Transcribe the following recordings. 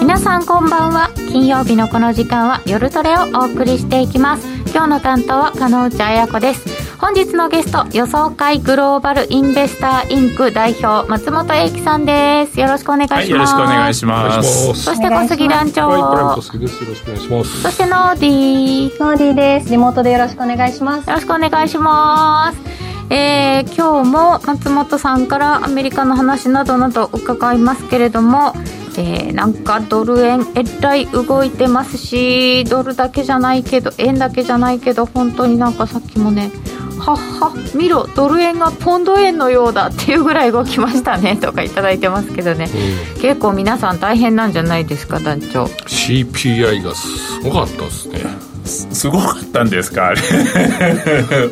皆さんこんばんは。金曜日のこの時間は夜トレをお送りしていきます。今日の担当は加納内彩子です。本日のゲスト予想会グローバルインベスターインク代表松本英樹さんです。よろしくお願いします、はい、よろしくお願いします。そして小杉団長、はい、小杉ですよろしくお願いします。そしてノーディー。ノーディーです。リモートでよろしくお願いします。よろしくお願いします。えー、今日も松本さんからアメリカの話などなど伺いますけれどもえー、なんかドル円えらい動いてますしドルだけじゃないけど円だけじゃないけど本当になんかさっきもねはっは見ろドル円がポンド円のようだっていうぐらい動きましたねとか頂いてますけどね、うん、結構皆さん大変なんじゃないですか団長。CPI がすごかったですねすごかったんですか？あ れ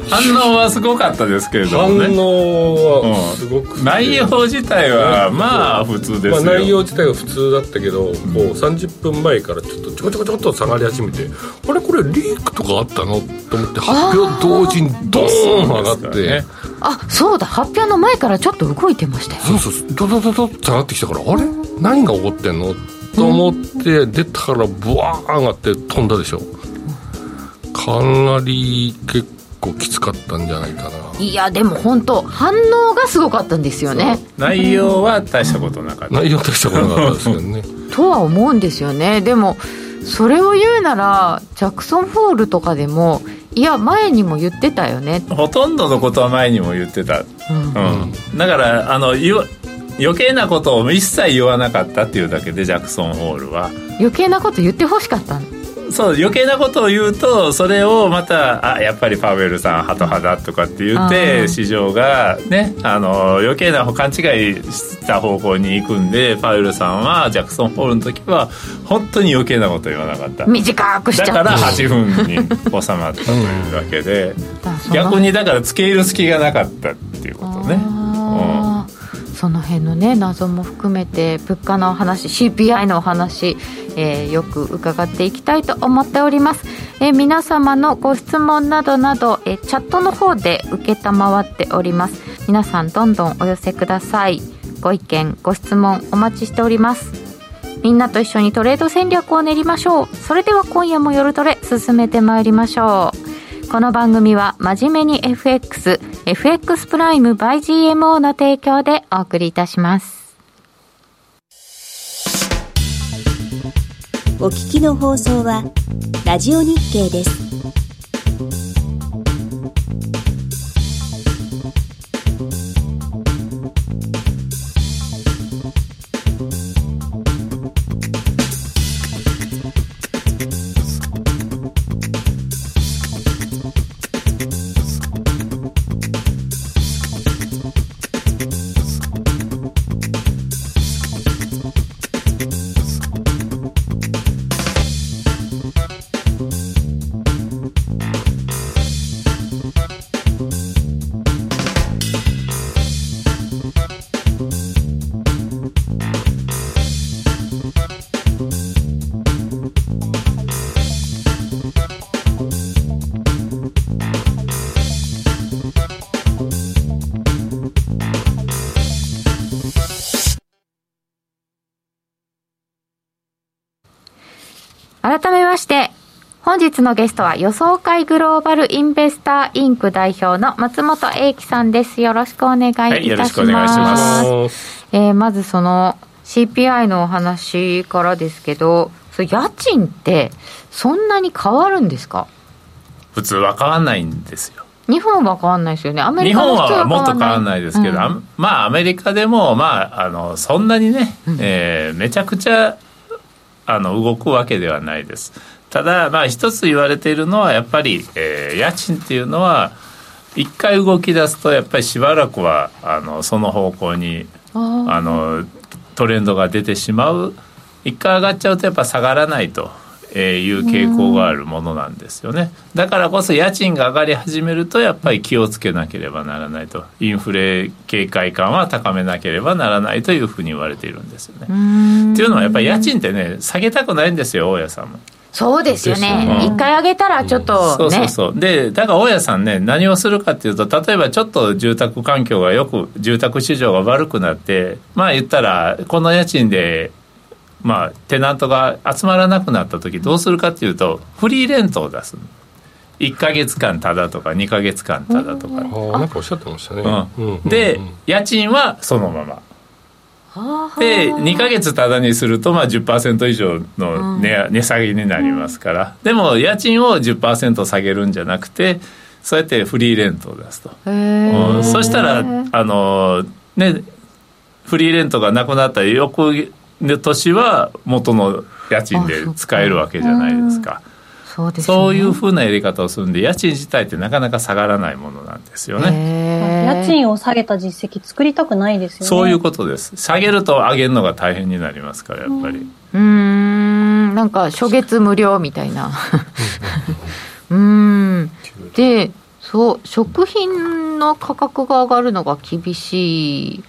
反応はすごかったですけれどもね。反応はすごく、うん、内容自体はまあ普通ですよ、まあ、内容自体は普通だったけど、こう30分前からちょっとちょこちょこちょこっと下がり始めてあれこれリークとかあったの？と思って発表同時にドーン上がって、ね、あそうだ。発表の前からちょっと動いてましたよ、ね、そうそうドドドドって下がってきたからあれ？何が起こってんの？と思って出たらブワーン上がって飛んだでしょかなり結構きつかったんじゃないかな。いやでも本当反応がすごかったんですよね。内容は大したことなかった。内容大したことなかったですけどね。とは思うんですよね。でもそれを言うならジャクソンホールとかでもいや前にも言ってたよね。ほとんどのことは前にも言ってた、うん、うん、だからあの余計なことを一切言わなかったっていうだけでジャクソンホールは。余計なこと言ってほしかったのそう余計なことを言うとそれをまたあやっぱりパウエルさんハト派だとかって言って市場がねあの余計な勘違いした方向に行くんでパウエルさんはジャクソンホールの時は本当に余計なこと言わなかった。短くしちゃだから8分に収まったというわけで逆にだから付け入る隙がなかったっていうことね。その辺のね謎も含めて物価の話 CPI のお話、えー、よく伺っていきたいと思っております、えー、皆様のご質問などなど、えー、チャットの方で承っております。皆さんどんどんお寄せください。ご意見ご質問お待ちしております。みんなと一緒にトレード戦略を練りましょう。それでは今夜も夜トレ進めてまいりましょう。この番組は真面目に FX、FX プライム by GMO の提供でお送りいたします。お聞きの放送は、ラジオ日経です。本日のゲストは予想会グローバルインベスターインク代表の松本英樹さんです。よろしくお願いいたします。はい、よろしくお願いします。えー、まずその CPI のお話からですけど、そ家賃ってそんなに変わるんですか？普通は変わんないんですよ。日本は変わんないですよね。アメリカ日本はもっと変わんないですけど、うん、まあアメリカでもまああのそんなにね、うん、えー、めちゃくちゃあの動くわけではないです。ただ、まあ、一つ言われているのはやっぱり、えー、家賃っていうのは一回動き出すとやっぱりしばらくはあのその方向にあのトレンドが出てしまう一回上がっちゃうとやっぱ下がらないと。えいう傾向があるものなんですよねだからこそ家賃が上がり始めるとやっぱり気をつけなければならないとインフレ警戒感は高めなければならないというふうに言われているんですよね。っていうのはやっぱり家賃ってね下げたくないんですよ大家さんも。そうですよね。ね。一回上げたらちょっとそうそうねそう。でだから大家さんね何をするかっていうと例えばちょっと住宅環境がよく住宅市場が悪くなってまあ言ったらこの家賃でまあテナントが集まらなくなった時どうするかっていうとフリーレントを出す1か月間ただとか2か月間ただとか、ああなんかおっしゃってましたね、うん。うん。でうん。家賃はそのまま。はあで2か月ただにするとまあ10%以上の値,、値下げになりますから。でも家賃を10%下げるんじゃなくてそうやってフリーレントを出すと、うん。そしたらあのねフリーレントがなくなった翌年は元の家賃で使えるわけじゃないですかそうですね。そういうふうなやり方をするんで家賃自体ってなかなか下がらないものなんですよね。家賃を下げた実績作りたくないですよね。そういうことです。下げると上げるのが大変になりますからやっぱり、うーん。なんか初月無料みたいな。うーん。でそう食品の価格が上がるのが厳しい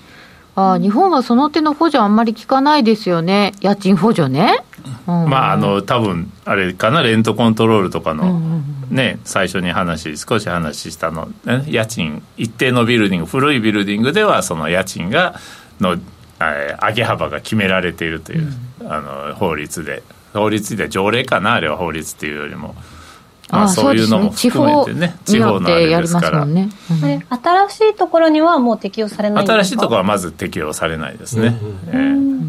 あー日本はその手の補助あんまり効かないですよね。家賃補助ね、うん。まああの多分あれかな？レントコントロールとかの、うんうんね最初に話少し話したの、ね、家賃一定のビルディング古いビルディングではその家賃がの、えー上げ幅が決められているという、あの法律で。法律で条例かな？あれは法律っていうよりも、まあ、ーそういうのもです含めてね地方によってやりですから。ますもん。ね、新しいところにはもう適用されない新しいところはまず適用されないですね、えーうん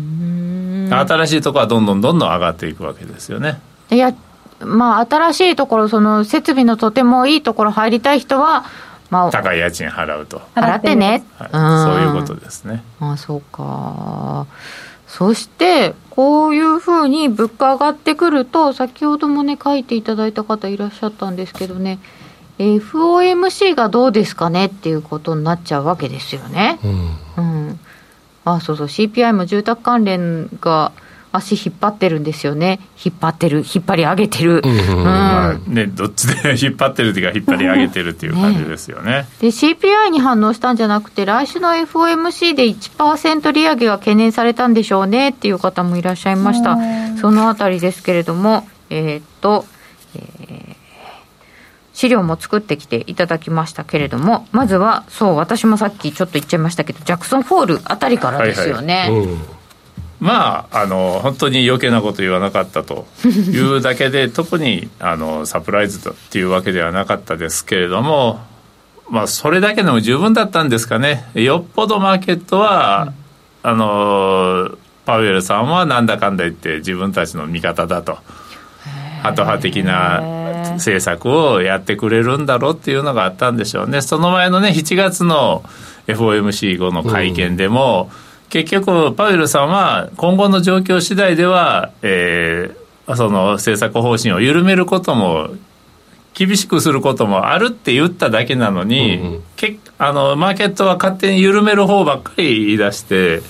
新しいところはどんどんどんどん上がっていくわけですよね。いやまあ新しいところその設備のとてもいいところ入りたい人はまあ高い家賃払うと、払ってね、はい、そういうこんとですね。あそうか。そしてこういうふうに物価上がってくると先ほどもね書いていただいた方いらっしゃったんですけどね FOMC がどうですかねっていうことになっちゃうわけですよね。うん。うん、あそうそう。CPI も住宅関連が足引っ張ってるんですよね。引っ張ってる引っ張り上げてる、うんうんうん。まあね、どっちで 引っ張ってるっていうか引っ張り上げてるっていう感じですよね。で CPI に反応したんじゃなくて来週の FOMC で1%利上げが懸念されたんでしょうねっていう方もいらっしゃいました。そのあたりですけれどもえーっと、えー資料も作ってきていただきましたけれどもまずはそう私もさっきちょっと言っちゃいましたけどジャクソンホールあたりからですよね、うんまああの本当に余計なこと言わなかったと いうだけで特にあのサプライズだっていうわけではなかったですけれども、まあ、それだけでも十分だったんですかねよっぽどマーケットは、あのパウエルさんはなんだかんだ言って自分たちの味方だと。ハト派的な政策をやってくれるんだろうっていうのがあったんでしょうね。その前のね、7月の FOMC 後の会見でも、結局、パウエルさんは今後の状況次第では、えーその政策方針を緩めることも、厳しくすることもあるって言っただけなのに、うんうん。けあのマーケットは勝手に緩める方ばっかり言い出して、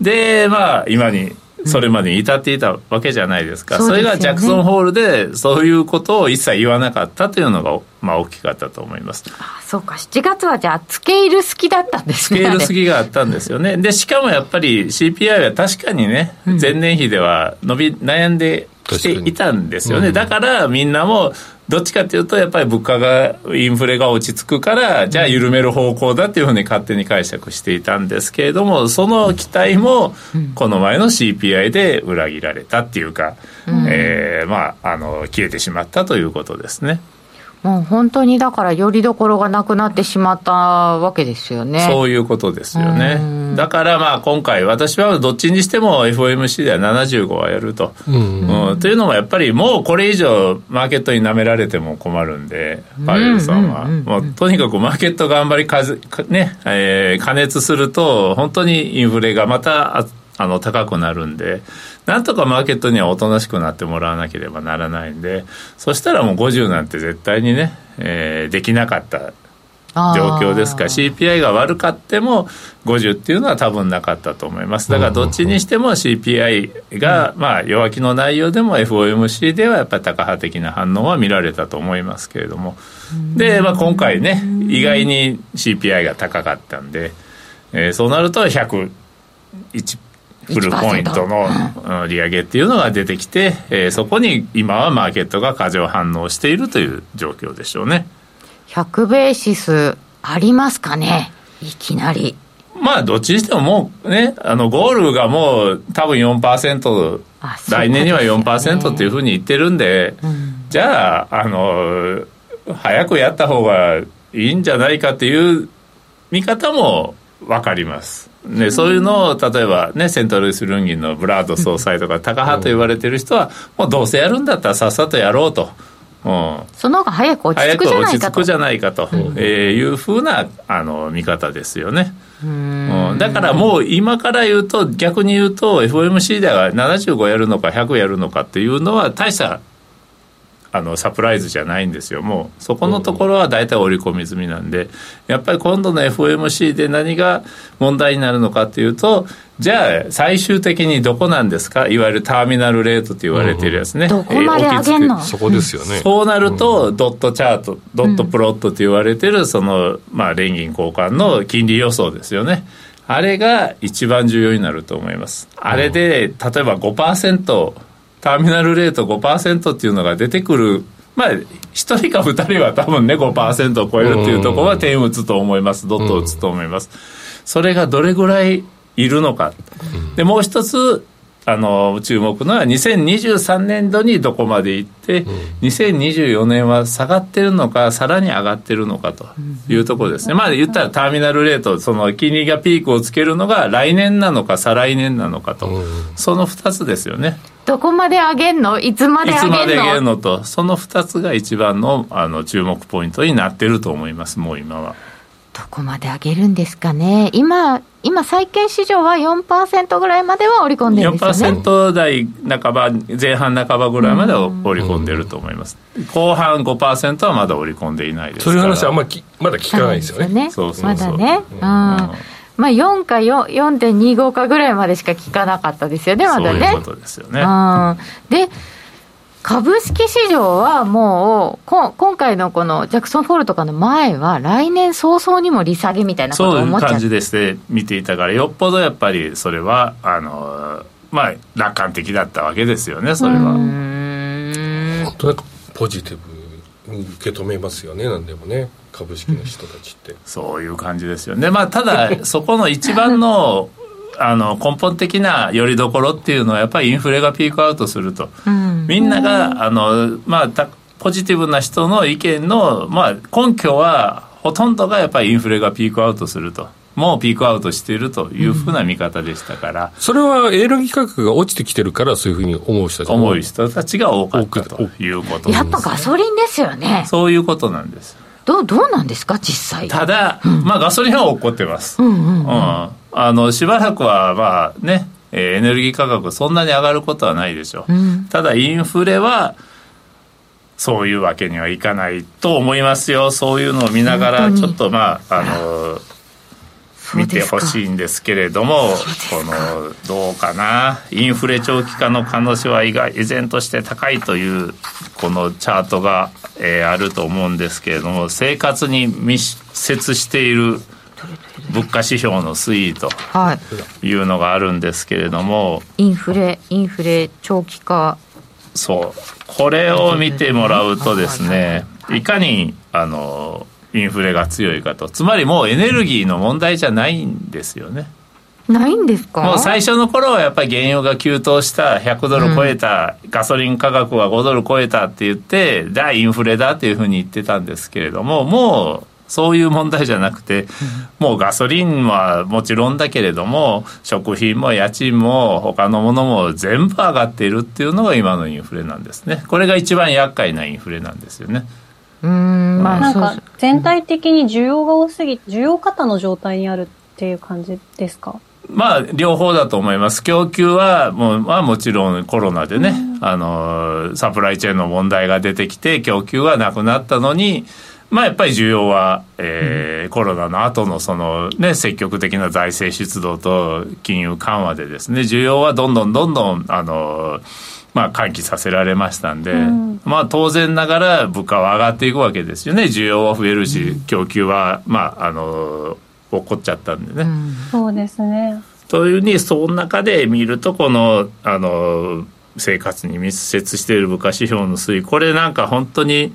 で、まあ、今に、それまでに至っていたわけじゃないですか、そそうですよね。れがジャクソンホールでそういうことを一切言わなかったというのが、まあ、大きかったと思います。あそうか。7月はじゃあ付け入る好きだったんですね。スケールあれ過ぎがあったんですよね。で、しかもやっぱり CPI は確かにね、前年比では伸び悩んできていたんですよね。うん。だからみんなも、どっちかっていうと、やっぱり物価が、インフレが落ち着くから、じゃあ緩める方向だっていうふうに勝手に解釈していたんですけれども、その期待も、この前の CPI で裏切られたっていうか、えーまあ、あの、消えてしまったということですね。もう本当にだからよりどころがなくなってしまったわけですよねそういうことですようねん。だからまあ今回私はどっちにしても FOMC では75はやると。うんうんというのもやっぱりもうこれ以上マーケットに舐められても困るんで、パウエルさんは。もうとにかくマーケットがあんまりかずかね、えー加熱すると本当にインフレがまたああの高くなるんで、なんとかマーケットにはおとなしくなってもらわなければならないんで、そしたらもう50なんて絶対にね、えーできなかった状況ですか。ら CPI が悪かっても50っていうのは多分なかったと思います。だからどっちにしても CPI がまあ弱気の内容でも FOMC ではやっぱりタカ派的な反応は見られたと思いますけれども。で、まあ、今回ね意外に CPI が高かったんで、えーそうなると101フルポイントのうん利上げっていうのが出てきて、えーそこに今はマーケットが過剰反応しているという状況でしょうね。100ベーシスありますかね？いきなり。まあ、どっちにしてももうね、あの、ゴールがもう多分4%、あそう来年にはですよね4%っていうふうに言ってるんで、じゃあ、あの、早くやった方がいいんじゃないかっていう見方も分かります。ね、そういうのを例えばねセントルイス・ルンギンのブラード総裁とかタカ派と言われてる人はもうどうせやるんだったらさっさとやろうと、うん、その方が早く落ち着早くくじゃないかと。くかと、えーいうふうなあの見方ですよね。うん。だからもう今から言うと逆に言うと FOMC では75やるのか100やるのかっていうのは大したあのサプライズじゃないんですよ。もうそこのところは大体織り込み済みなんでやっぱり今度の FOMC で何が問題になるのかっていうとじゃあ最終的にどこなんですか？いわゆるターミナルレートと言われてるやつね、どこまで上げんの？えーそこですよね。そうなると、ドットチャート、ドットプロットと言われてる、その、まあ、連銀交換の金利予想ですよね。あれが一番重要になると思います。あれで、例えば5%、ターミナルレート5%っていうのが出てくる、まあ、1人か2人は多分ね、5%を超えるっていうところは点打つと思います。ドットを打つと思います。それがどれぐらいいるのか。で、もう一つ、あの注目のは2023年度にどこまで行って、2024年は下がってるのかさらに上がってるのかというところですね、まあ言ったらターミナルレートその金利がピークをつけるのが来年なのか再来年なのかと、その2つですよね。どこまで上げんの？いつまでいつ上げんの？まで上げるのと。その2つが一番のあの注目ポイントになってると思いますもう今は。どこまで上げるんですかね。今今債券市場は4%ぐらいまでは織り込んでるんですよね。4%台半ば前半半ばぐらいまでは織り込んでると思います。後半5%はまだ織り込んでいないですから。そういう話はあんまりきまだ聞かないですよね。そうそうそう。まだね、うん。まあ4か4 4.25かぐらいまでしか聞かなかったですよねまだね。そういうことですよね。うん。で株式市場はもうこ今回のこのジャクソンホールとかの前は来年早々にも利下げみたいなことそういうを思っちゃっ感じでして見ていたからよっぽどやっぱりそれはあのまあ楽観的だったわけですよねそれは、本当なんかポジティブに受け止めますよね、なんでもね、株式の人たちって。そういう感じですよね。まあただ そこの一番のあの根本的なよりどころっていうのはやっぱりインフレがピークアウトすると、みんながあの、まあ、たポジティブな人の意見の、まあ、根拠はほとんどがやっぱりインフレがピークアウトすると。もうピークアウトしているというふうな見方でしたから、それはエネルギー価格が落ちてきてるから、そういうふうに思う人たちも思う人たちが多かったということやっぱガソリンですよね。そういうことなんです。どうどうなんですか実際。ただ、まあガソリンは起こってます、うんあのしばらくはまあね、えーエネルギー価格そんなに上がることはないでしょう、ただインフレはそういうわけにはいかないと思いますよ。そういうのを見ながらちょっとまああの見てほしいんですけれどもこのどうかな。インフレ長期化の可能性は依然として高いというこのチャートが、えーあると思うんですけれども生活に密接している物価指標の推移とはい。いうのがあるんですけれどもインフレインフレ長期化。そう。これを見てもらうとですねいかにあのインフレが強いかと。つまりもうエネルギーの問題じゃないんですよね。ないんですか？もう最初の頃はやっぱり原油が急騰した100ドル超えた、ガソリン価格が5ドル超えたって言ってだインフレだっていうふうに言ってたんですけれどももうそういう問題じゃなくて、もうガソリンはもちろんだけれども食品も家賃も他のものも全部上がっているっていうのが今のインフレなんですね。これが一番厄介なインフレなんですよね。うーん。まなんか全体的に需要が多すぎ、需要過多の状態にあるっていう感じですか？まあ、両方だと思います。供給はもう、まあもちろんコロナでね、あの、サプライチェーンの問題が出てきて、供給はなくなったのに、まあやっぱり需要は、えーコロナの後のそのね、積極的な財政出動と金融緩和でですね、需要はどんどんどんどん、あの、まあ喚起させられましたんで、まあ当然ながら物価は上がっていくわけですよね。需要は増えるし、供給は、まあ、あの、起こっちゃったんでね。そうですね。というふうにその中で見るとこのあの生活に密接している物価指標の推移これなんか本当に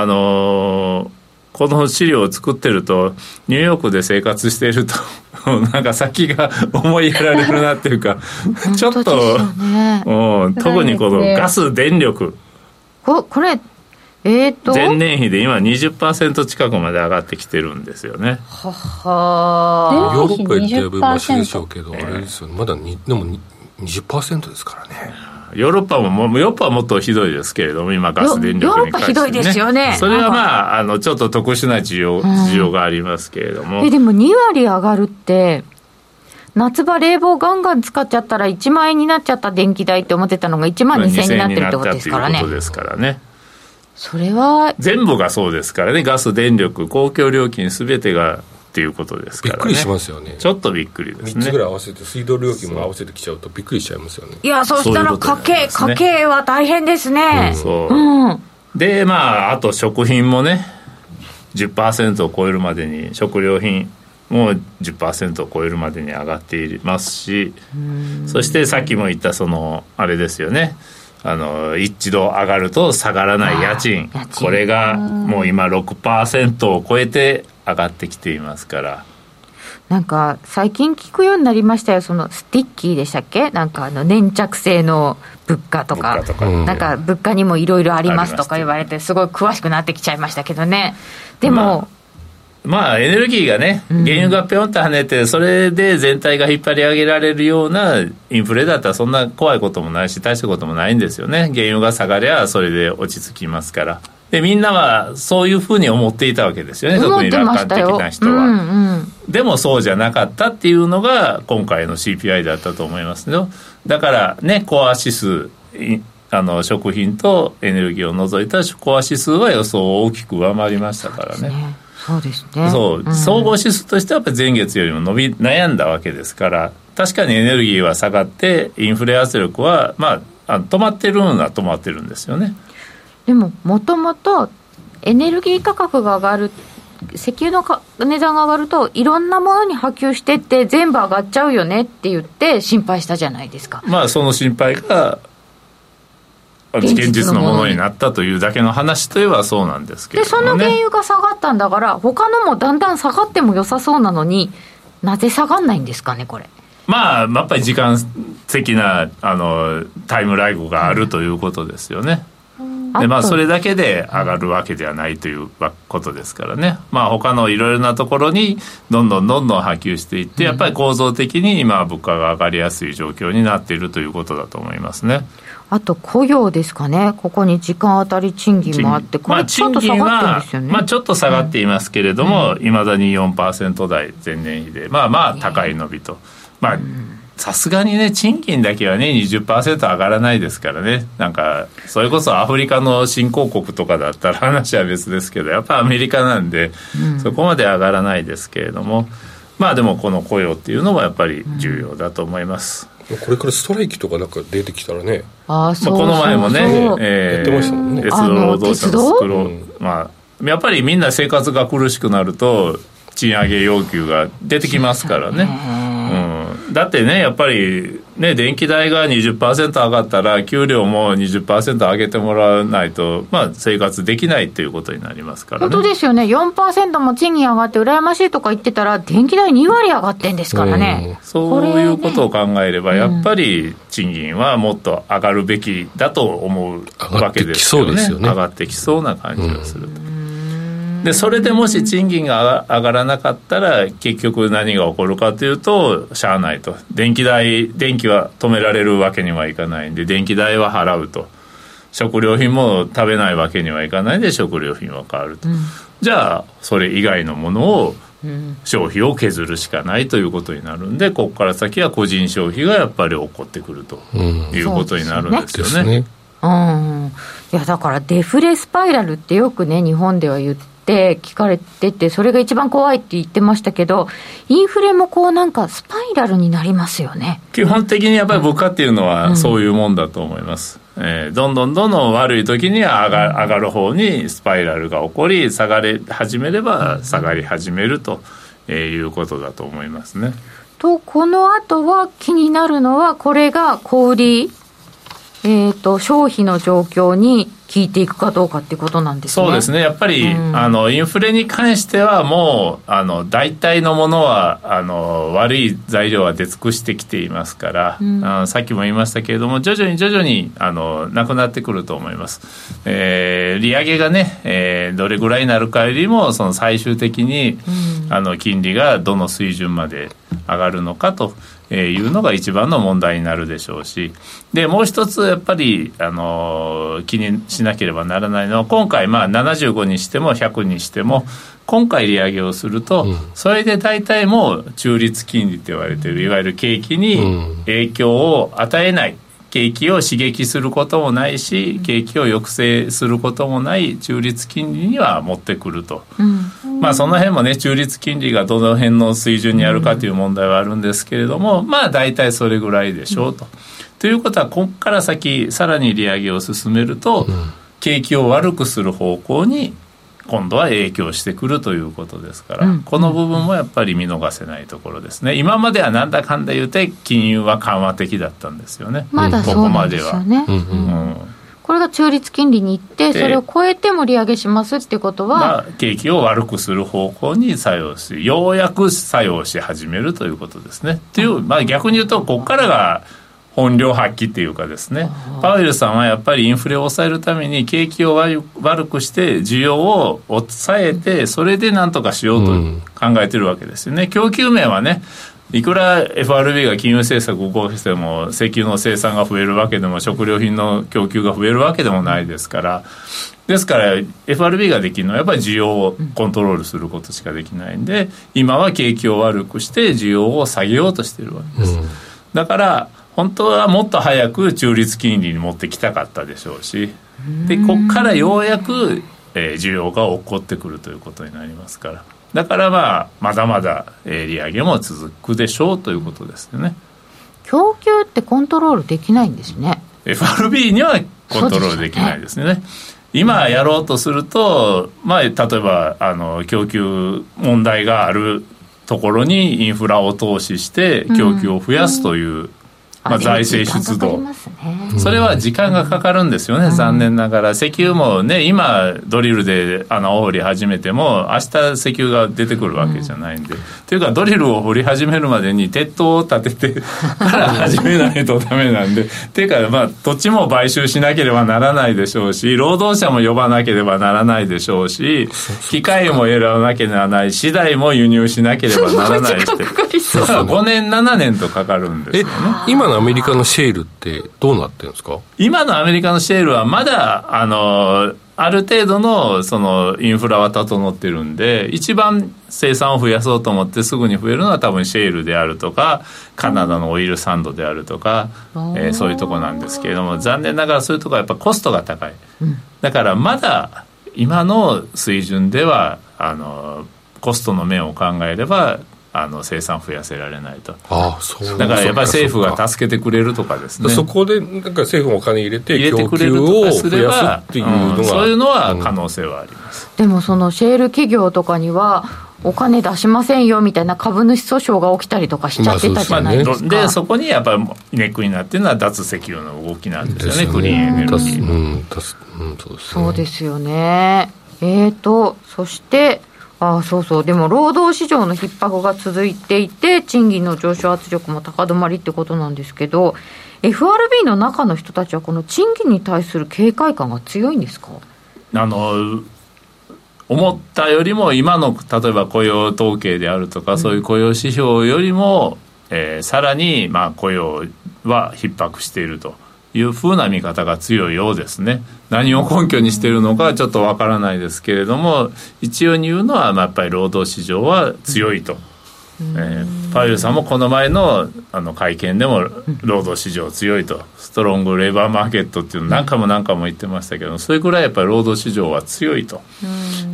あのこの資料を作ってるとニューヨークで生活していると なんか先が 思いやられるなっていうか ちょっと、ね、うん、特にこのガス電力。ここれえーと、前年比で今20%近くまで上がってきてるんですよね。はは。ヨーロッパよりだいぶマシでしょうけど、あれですよね。まだにでも20%ですからねヨーロッパももヨーロッパはもっとひどいですけれども今ガス電力に関して、ね、ヨーロッパひどいですよね。それはまああのちょっと特殊な需要,、需要がありますけれども。えでも2割上がるって夏場冷房ガンガン使っちゃったら1万円になっちゃった電気代って思ってたのが1万2000円になってるってことですからね。ということですからね。それは全部がそうですからね。ガス電力公共料金すべてがっていうことですから、ね、びっくりしますよね。ちょっとびっくりですね。3つぐらい合わせて水道料金も合わせてきちゃうとびっくりしちゃいますよね。いやそしたら家計、ね、家計は大変ですね、うん、そう、うん、でまああと食品もね10%を超えるまでに食料品もう10%を超えるまでに上がっていますしそしてさっきも言ったそのあれですよね。あの一度上がると下がらない家賃。これがもう今6%を超えて上がってきていますから。なんか最近聞くようになりましたよ。そのスティッキーでしたっけ？なんかあの粘着性の物価とか。なんか物価にもいろいろありますとか言われてすごい詳しくなってきちゃいましたけどね。でも、まあまあ、エネルギーがね、原油がぴょんと跳ねて、それで全体が引っ張り上げられるようなインフレだったら、そんな怖いこともないし、大したこともないんですよね。原油が下がりゃ、それで落ち着きますから。で、みんなはそういうふうに思っていたわけですよね、特に楽観的な人は、うんうん。でもそうじゃなかったっていうのが、今回の CPI だったと思いますよ。だからね、コア指数、あの食品とエネルギーを除いたコア指数は予想を大きく上回りましたからね。そうですねそう、総合指数としてはやっぱり前月よりも伸び悩んだわけですから確かにエネルギーは下がってインフレ圧力はまあ止まってるのは止まってるんですよねでももともとエネルギー価格が上がる石油のか値段が上がるといろんなものに波及してって全部上がっちゃうよねって言って心配したじゃないですか。まあその心配が現実のものに。なったというだけの話といえばそうなんですけど、ね、でその原油が下がったんだから他のもだんだん下がっても良さそうなのになぜ下がんないんですかねこれ。まあやっぱり時間的なあのタイムライグがあるということですよね、でまあ、それだけで上がるわけではないということですからね、まあ他のいろいろなところにどんどんどんどん波及していって、やっぱり構造的に今、物価が上がりやすい状況になっているということだと思いますね。あと雇用ですかね、ここに時間当たり賃金もあって、これちょっと下がってね。まあ、ちょっと下がっていますけれども、い、ま、だに4%台前年比で、まあまあ高い伸びと。まあさすがにね、賃金だけはね、20%上がらないですからね、なんか、それこそアフリカの新興国とかだったら話は別ですけど、やっぱアメリカなんで、そこまで上がらないですけれども、まあでもこの雇用っていうのもやっぱり重要だと思います。これからストライキとかなんか出てきたらね。あそうこの前もね、えー、やってましたもんね。鉄道労働者の作ろう、まあ、やっぱりみんな生活が苦しくなると賃上げ要求が出てきますからね、うん、だってねやっぱりね、電気代が20%上がったら、給料も20%上げてもらわないと、まあ、生活できないっていうことになりますから、ね、本当ですよね、4%も賃金上がって羨ましいとか言ってたら、電気代2割上がってんですからね。そういうことを考えれば、やっぱり賃金はもっと上がるべきだと思うわけですよね。上がってきそうな感じがすると。でそれでもし賃金が上がらなかったら結局何が起こるかというとしゃあないと。電気代電気は止められるわけにはいかないんで電気代は払うと。食料品も食べないわけにはいかないんで食料品は変わると、うん、じゃあそれ以外のものを消費を削るしかないということになるんでここから先は個人消費がやっぱり起こってくるということになるんですよね。うん、いやだからデフレスパイラルってよくね日本では言ってって聞かれてて、それが一番怖いって言ってましたけど、インフレもこうなんかスパイラルになりますよね。基本的にやっぱり物価っていうのはそういうもんだと思います。うん、えー、どんどんどんどん悪い時には上が上がる方にスパイラルが起こり、下がり始めれば下がり始めるということだと思いますね。と、この後は気になるのは、これが小売り、えーと、消費の状況に効いていくかどうかっていうことなんですね。そうですね。やっぱり、うん、あのインフレに関してはもうあの大体のものはあの悪い材料は出尽くしてきていますから、うん、あさっきも言いましたけれども徐々に徐々にあのなくなってくると思います。えー、利上げがね、えー、どれぐらいになるかよりもその最終的に、うん、あの金利がどの水準まで上がるのかと。えいうのが一番の問題になるでしょうし。でもう一つやっぱり、あの気にしなければならないのは今回、まあ、75にしても100にしても今回利上げをすると、それで大体もう中立金利と言われているいわゆる景気に影響を与えない景気を刺激することもないし景気を抑制することもない中立金利には持ってくると、うん、まあその辺もね中立金利がどの辺の水準にあるかという問題はあるんですけれども、まあ大体それぐらいでしょうと。ということはここから先さらに利上げを進めると、景気を悪くする方向に今度は影響してくるということですから、うん、この部分もやっぱり見逃せないところですね。今まではなんだかんだ言うて金融は緩和的だったんですよね。まだそうなんですよね、うん、これが中立金利に行ってそれを超えても利上げしますってことは、まあ、景気を悪くする方向に作用しようやく作用し始めるということですね。っていう、まあ、逆に言うとここからが本領発揮っていうかですね。パウエルさんはやっぱりインフレを抑えるために景気を悪くして需要を抑えてそれでなんとかしようと考えてるわけですよね。供給面はねいくら FRB が金融政策を動かしても石油の生産が増えるわけでも食料品の供給が増えるわけでもないですからですから FRB ができるのはやっぱり需要をコントロールすることしかできないんで今は景気を悪くして需要を下げようとしてるわけです。だから本当はもっと早く中立金利に持ってきたかったでしょうしでここからようやく、えー、需要が起こってくるということになりますから。だからまあまだまだ、えー、利上げも続くでしょうということですよね。供給ってコントロールできないんですね。FRB にはコントロールできないですね。今やろうとすると、まあ、例えばあの供給問題があるところにインフラを投資して供給を増やすというまあ、財政出動、それは時間がかかるんですよね、残念ながら。石油もね今ドリルで穴を掘り始めても明日石油が出てくるわけじゃないんで、というかドリルを掘り始めるまでに鉄塔を立てて から始めないとダメなんで。っていうかまあ土地も買収しなければならないでしょうし労働者も呼ばなければならないでしょうし機械も選ばなきゃならない。資材も輸入しなければならないって。5年7年とかかるんですよね。今のアメリカのシェールってどうなってるんですか？今のアメリカのシェールはまだあのある程度のそのインフラは整ってるんで一番生産を増やそうと思ってすぐに増えるのは多分シェールであるとかカナダのオイルサンドであるとか、えー、そういうとこなんですけれども残念ながらそういうとこはやっぱコストが高い、だからまだ今の水準ではあのコストの面を考えればあの生産増やせられないと。あそう。だからやっぱり政府が助けてくれるとかですね。そこでなんか政府もお金入れて入れてくれるとかすればっていうのが、うん、そういうのは可能性はあります、うん、でもそのシェール企業とかにはお金出しませんよみたいな株主訴訟が起きたりとかしちゃってたじゃないですか、まあ、で、そこにやっぱりネックになってるのは脱石油の動きなんですよね、ね、クリーンエネルギーの、うんそうですよね。えーとそしてあそうそう、でも労働市場の逼迫が続いていて、賃金の上昇圧力も高止まりってことなんですけど、FRB の中の人たちは、この賃金に対する警戒感が強いんですか？あの思ったよりも、今の例えば雇用統計であるとか、そういう雇用指標よりも、えー、さらにまあ雇用は逼迫していると。いうふうな見方が強いようですね。何を根拠にしているのかちょっとわからないですけれども一応に言うのは、まあ、やっぱり労働市場は強いと。えー、パウエルさんもこの前のあの会見でも労働市場強いと。ストロングレーバーマーケットっていうの何回も何回も言ってましたけどそれぐらいやっぱり労働市場は強いと、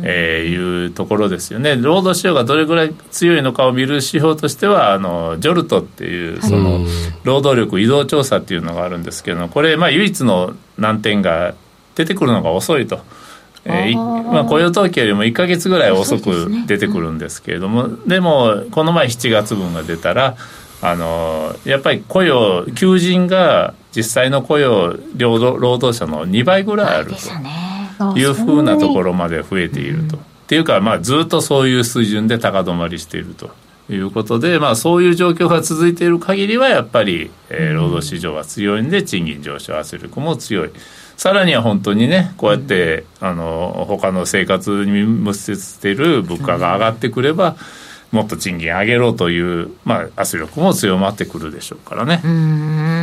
えー、いうところですよね。労働市場がどれぐらい強いのかを見る指標としてはあのジョルトっていうその労働力移動調査っていうのがあるんですけどこれまあ唯一の難点が出てくるのが遅いと。えーまあ、雇用統計よりも1か月ぐらい遅く出てくるんですけれどもで,、もこの前7月分が出たらあのやっぱり雇用求人が実際の雇用労働労働者の2倍ぐらいあると。いうふうなところまで増えていると。っていうか、まあ、ずっとそういう水準で高止まりしていると。いうことで、まあ、そういう状況が続いている限りはやっぱり、えー労働市場は強いんで賃金上昇圧力も強い。さらには本当にねこうやって、あの他の生活に密接している物価が上がってくれば、もっと賃金上げろという、まあ、圧力も強まってくるでしょうからね。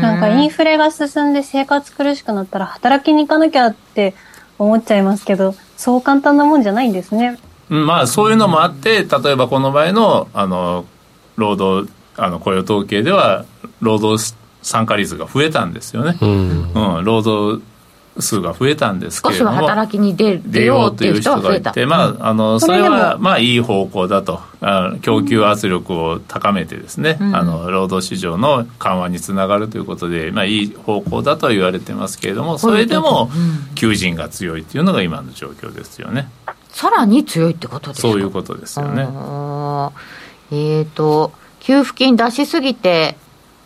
なんかインフレが進んで生活苦しくなったら働きに行かなきゃって思っちゃいますけど、そう簡単なもんじゃないんですね。うんまあそういうのもあって例えばこの場合のあの労働あの雇用統計では労働参加率が増えたんですよね、うん。うん、労働数が増えたんですけ少しはれども働きに出出出ようといよう人人がいてまああのそれはまあいい方向だとあ供給圧力を高めてですね、うん。あの労働市場の緩和につながるということでまあいい方向だとは言われてますけれどもそれでもうん。求人が強いっていうのが今の状況ですよね。さらに強いってことですかそういうことですよね。えっ、と給付金出しすぎて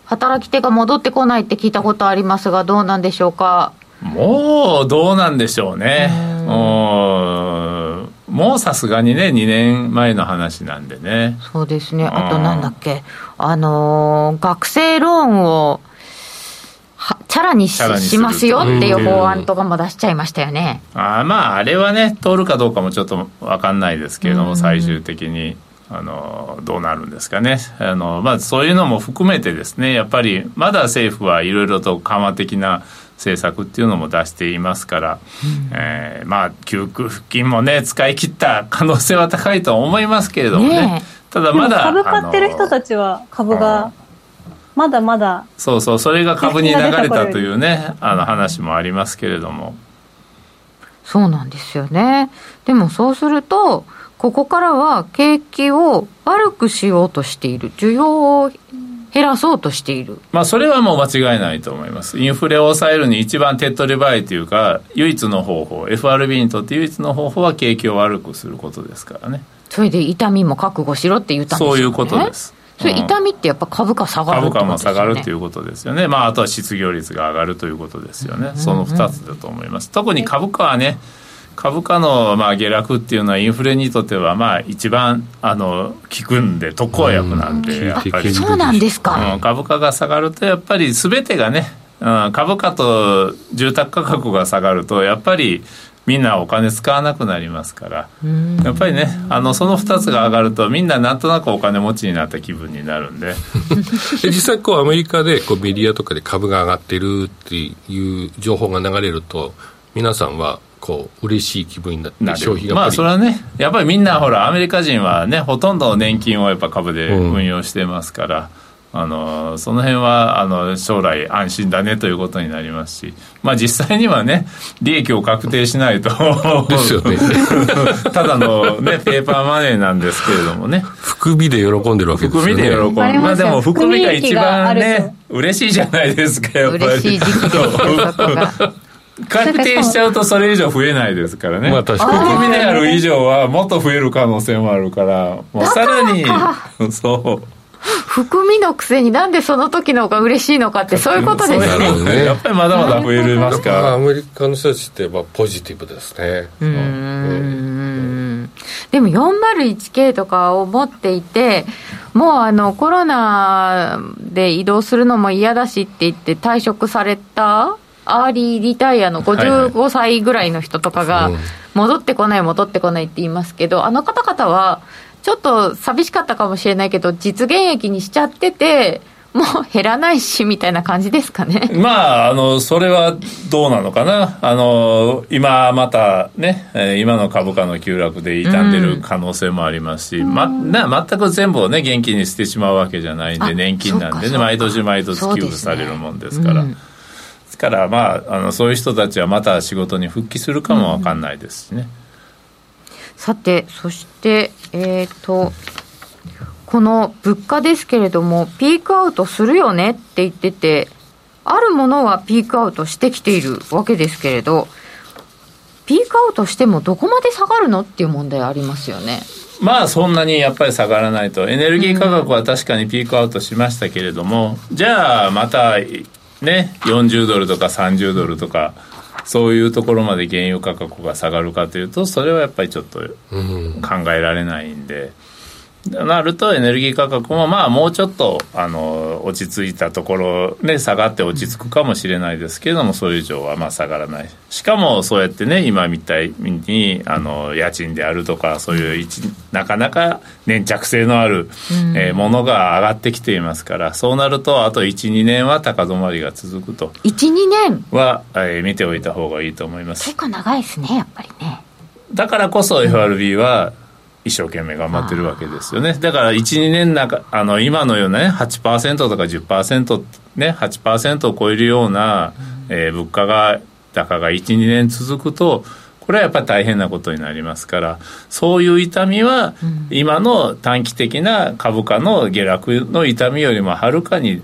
働き手が戻ってこないって聞いたことありますがどうなんでしょうか？もうどうなんでしょうね。もうもうさすがにね、2年前の話なんでね。そうですね。あとなんだっけ。あのー学生ローンをはチャラにしチャラにするしますよっていううん。法案とかも出しちゃいましたよね。あーまあ、あれはね、通るかどうかもちょっと分かんないですけれども、最終的に。あのどうなるんですかね。あの、まあ、そういうのも含めてですねやっぱりまだ政府はいろいろと緩和的な政策っていうのも出していますから、えーまあ給付金もね使い切った可能性は高いと思いますけれどもね。ねただまだ株買ってる人たちは株うんがまだまだそうそうそれが株に流れたというねあの話もありますけれども。そうなんですよね。でもそうするとここからは景気を悪くしようとしている需要を減らそうとしている。まあそれはもう間違いないと思います。インフレを抑えるに一番手っ取り早いというか唯一の方法 FRB にとって唯一の方法は景気を悪くすることですからね。それで痛みも覚悟しろって言ったんですよね。そういうことです。それうん。痛みってやっぱ株価下がるってこと株価も下がるということですよね、まあ、あとは失業率が上がるということですよね、その2つだと思います。特に株価はね、株価のまあ下落っていうのは、インフレにとってはまあ一番あの効くんで、特効薬なんうん。で、やっぱり、そうなんですか、うん。株価が下がると、やっぱりすべてがね、うん、株価と住宅価格が下がると、やっぱりみんなお金使わなくなりますから。やっぱりねあのその2つが上がるとみんななんとなくお金持ちになった気分になるんで。で実際こうアメリカでこうメディアとかで株が上がってるっていう情報が流れると皆さんはこう嬉しい気分になって消費がまあそれはねやっぱりみんなほらアメリカ人はねほとんど年金をやっぱ株でうん運用してますから、あのその辺はあの将来安心だねということになりますしまあ実際にはね利益を確定しないと ですよね。ただのねペーパーマネーなんですけれどもね。含みで喜んでるわけですよね。含みで喜ぶまあでも含みが一番ね嬉しいじゃないですかやっぱり。嬉しい時期で す確定しちゃうとそれ以上増えないですからね。まあ確かに。含みである以上はもっと増える可能性もあるから、もうさらに、そう。含みのくせになんでその時の方が嬉しいのかってそういうことですね。ね。やっぱりまだまだ増えますかまあアら。メリカの人たちってまあポジティブですね。うーん。でも 401K とかを持っていてもうあのコロナで移動するのも嫌だしって言って退職されたアーリーリタイアの55歳ぐらいの人とかがうん戻ってこない戻ってこないって言いますけどあの方々はちょっと寂しかったかもしれないけど実現益にしちゃっててもう減らないしみたいな感じですかね。まあ、あの、それはどうなのかな。あの、今またね、えー今の株価の急落で傷んでる可能性もありますし、ま、な、全く全部をね、現金に捨てしまうわけじゃないんあで、年金なんでね、毎年毎年給付されるもんですから。うんですから、まあ、あのそういう人たちはまた仕事に復帰するかもわかんないですしね。さて、そして、えっ、と、この物価ですけれども、ピークアウトするよねって言ってて、あるものはピークアウトしてきているわけですけれど、ピークアウトしてもどこまで下がるのっていう問題ありますよね。まあそんなにやっぱり下がらないとエネルギー価格は確かにピークアウトしましたけれども、じゃあまたね40ドルとか30ドルとかそういうところまで原油価格が下がるかというとそれはやっぱりちょっと考えられないんで。なるとエネルギー価格もまあもうちょっとあの落ち着いたところで下がって落ち着くかもしれないですけれどもそれ以上はまあ下がらない。しかもそうやってね今みたいにあの家賃であるとかそういうなかなか粘着性のある、えー、ものが上がってきていますからそうなるとあと12年は高止まりが続くと。12年？は、えー、見ておいた方がいいと思います。結構長いですねやっぱりね。だからこそ FRB は、一生懸命頑張ってるわけですよね。だから1、2年中、あの、今のようなね、8%とか10%、ね、8%を超えるような、えー、物価が、高が1、2年続くと、これはやっぱり大変なことになりますから、そういう痛みは、今の短期的な株価の下落の痛みよりもはるかに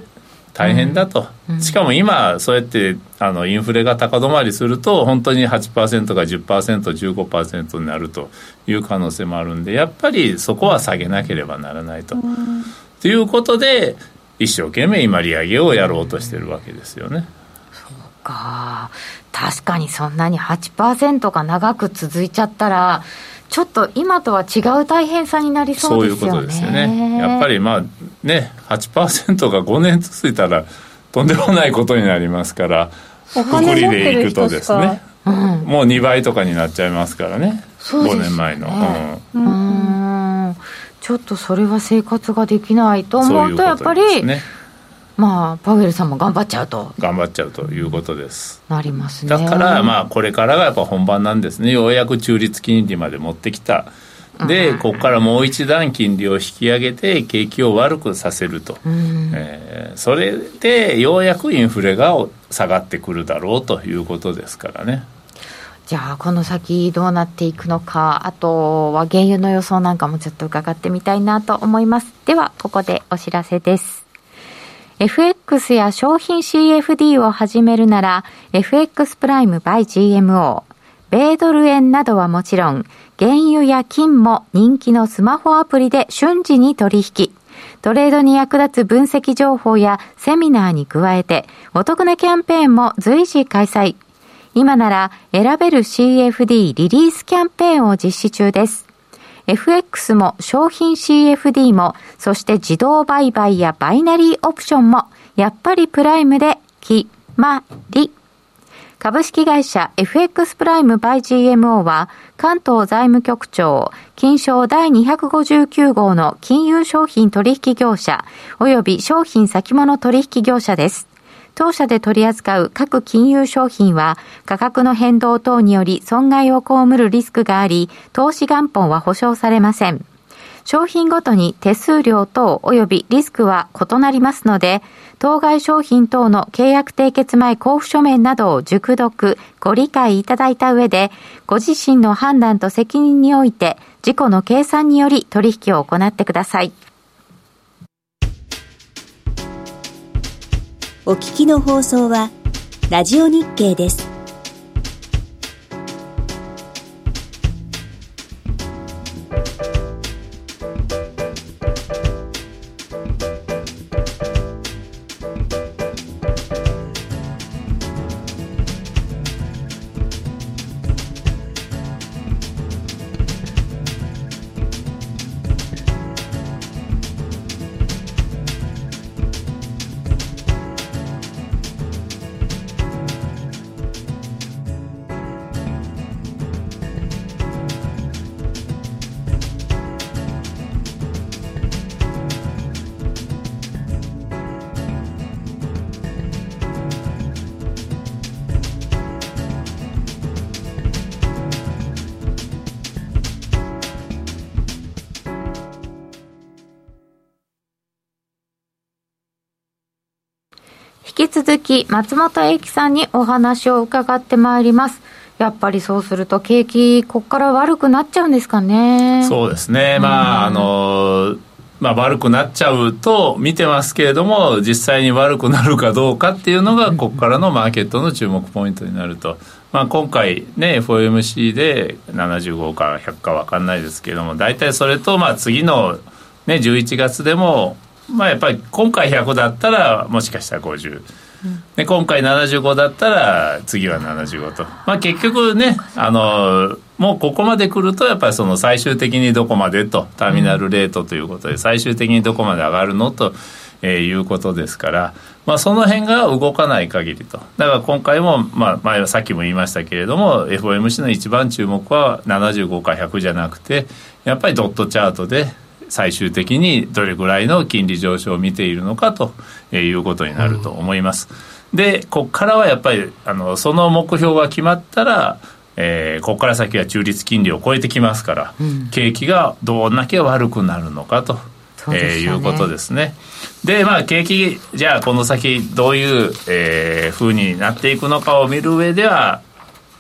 大変だと、うん、しかも今そうやってあのインフレが高止まりすると本当に8%が 10%15% になるという可能性もあるんでやっぱりそこは下げなければならないと。ということで一生懸命今利上げをやろうとしてるわけですよね。そうか確かにそんなに8%が長く続いちゃったらちょっと今とは違う大変さになりそうですよね。そういうことですよね。やっぱりまあね、8%が5年続いたらとんでもないことになりますから、くくりでいくとですね、うん、もう2倍とかになっちゃいますからね、5年前の。うん、うん。ちょっとそれは生活ができないと思うと、やっぱり、まあ、パウエルさんも頑張っちゃうと。頑張っちゃうということです。なりますね。だから、まあ、これからがやっぱ本番なんですね。ようやく中立金利まで持ってきた。で、ここからもう一段金利を引き上げて、景気を悪くさせると、えー、それでようやくインフレが下がってくるだろうということですからね。じゃあ、この先どうなっていくのか、あとは原油の予想なんかもちょっと伺ってみたいなと思います。では、ここでお知らせです。FX や商品 CFD を始めるなら FX プライム by GMO 米ドル円などはもちろん原油や金も人気のスマホアプリで瞬時に取引。トレードに役立つ分析情報やセミナーに加えてお得なキャンペーンも随時開催。今なら選べる CFD リリースキャンペーンを実施中です。FX も商品 CFD も、そして自動売買やバイナリーオプションも、やっぱりプライムで決まり。株式会社 FX プライムバイ GMO は関東財務局長金賞第259号の金融商品取引業者及び商品先物取引業者です。当社で取り扱う各金融商品は価格の変動等により損害を被るリスクがあり、投資元本は保証されません。商品ごとに手数料等及びリスクは異なりますので、当該商品等の契約締結前交付書面などを熟読、ご理解いただいた上で、ご自身の判断と責任において、事故の計算により取引を行ってください。お聞きの放送は、ラジオ日経です。き松本英樹さんにお話を伺ってまいります。やっぱりそうすると景気、ここから悪くなっちゃうんですかね。そうですね。まあ、あの、まあ、悪くなっちゃうと見てますけれども実際に悪くなるかどうかっていうのがここからのマーケットの注目ポイントになるとまあ、今回ね FOMC で75か100か分かんないですけれども大体それとまあ次の、ね、11月でもまあやっぱり今回100だったらもしかしたら50。で今回75だったら次は75と、まあ、結局ねあのもうここまで来るとやっぱりその最終的にどこまでとターミナルレートということで最終的にどこまで上がるのと、えー、いうことですから、まあ、その辺が動かない限りと。だから今回も、まあ、前はさっきも言いましたけれども FOMC の一番注目は75か100じゃなくてやっぱりドットチャートで最終的にどれぐらいの金利上昇を見ているのかということになると思います。うん、でここからはやっぱりあのその目標が決まったらえー、ここから先は中立金利を超えてきますから、うん、景気がどんだけ悪くなるのかと、ねえー、いうことですね。でまあ景気じゃあこの先どういう、えー、風になっていくのかを見る上では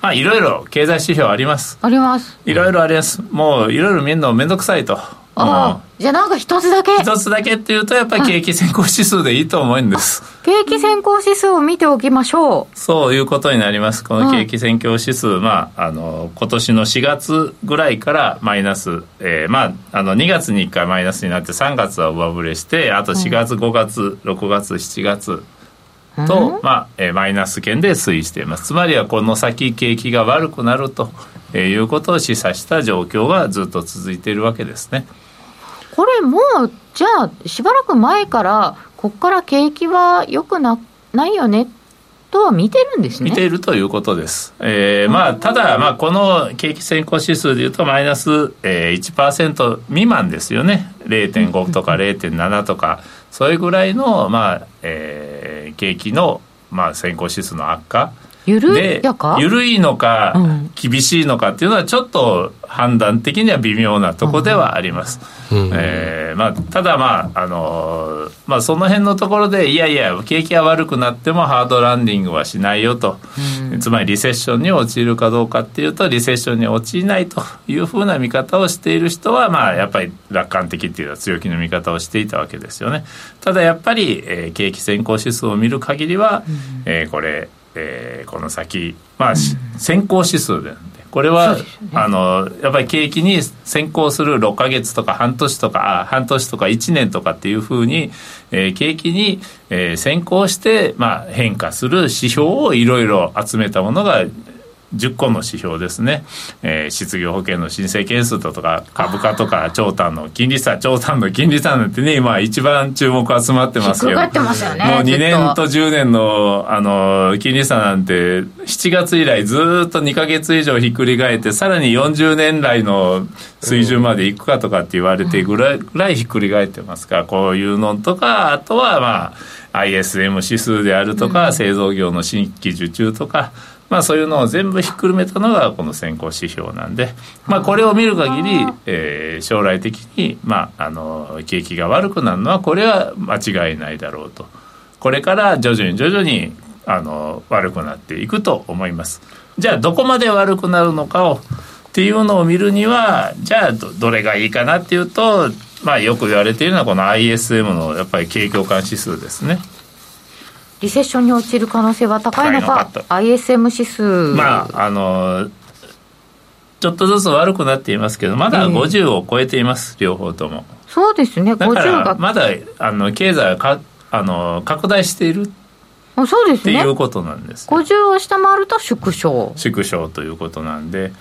まあいろいろ経済指標あります。あります。いろいろあります。もういろいろ見るの面倒くさいと。ああ、じゃあなんか一つだけ。一つだけっていうと、やっぱり景気先行指数でいいと思うんです。景気先行指数を見ておきましょう。そういうことになります。この景気先行指数、うん、まあ、あの、今年の4月ぐらいからマイナス、えー、まあ、あの、2月に1回マイナスになって、3月は上振れして、あと4月、5月、6月、7月、と、うん、まあえー、マイナス圏で推移していますつまりはこの先景気が悪くなると、えー、いうことを示唆した状況がずっと続いているわけですね。これもう、じゃあ、しばらく前から、ここから景気は良くなないよねとは見てるんですね。見ているということです。えー、まあ、ただ、まあ、この景気先行指数でいうと、マイナス、えー、1%未満ですよね。0.5とか0.7とか、それぐらいの、まあ、えー、景気の、まあ、先行指数の悪化。緩やか？緩いのか、厳しいのかっていうのはちょっと判断的には微妙なとこではあります。うん、えー、まあ、ただまあ、あのまあ、その辺のところでいやいや景気が悪くなってもハードランディングはしないよと、うん、つまりリセッションに陥るかどうかっていうとリセッションに陥らないというふうな見方をしている人はまあやっぱり楽観的っていうのは強気の見方をしていたわけですよね。ただやっぱり、えー、景気先行指数を見る限りは、うん、えー、これえー、この先、まあ、うん、先行指数でこれは、ね、あのやっぱり景気に先行する6か月とか半年とか半年とか1年とかっていうふうに、えー、景気に、えー、先行して、まあ、変化する指標をいろいろ集めたものが10個の指標ですね、えー、失業保険の申請件数とか株価とか長短の金利差長短の金利差なんてね今一番注目集まってますけどもう2年と10年のあの金利差なんて7月以来ずっと2か月以上ひっくり返ってさらに40年来の水準までいくかとかって言われてぐらい,、ぐらいひっくり返ってますか。らこういうのとかあとはまあ ISM 指数であるとか、製造業の新規受注とかまあ、そういうのを全部ひっくるめたのがこの先行指標なんで、まあ、これを見る限り、えー、将来的に、まあ、あの景気が悪くなるのはこれは間違いないだろうと。これから徐々に徐々にあの悪くなっていくと思います。じゃあどこまで悪くなるのかをっていうのを見るにはじゃあどれがいいかなっていうと、まあ、よく言われているのはこの ISM のやっぱり景況感指数ですね。リセッションに陥る可能性は高いのか、ISM 指数。まあ、あの、ちょっとずつ悪くなっていますけど、まだ50を超えています、えー、両方とも。そうですね、だからまだあの経済はかあの拡大しているあそうですね。っていうことなんです、ね。50を下回ると縮小。縮小ということなんで、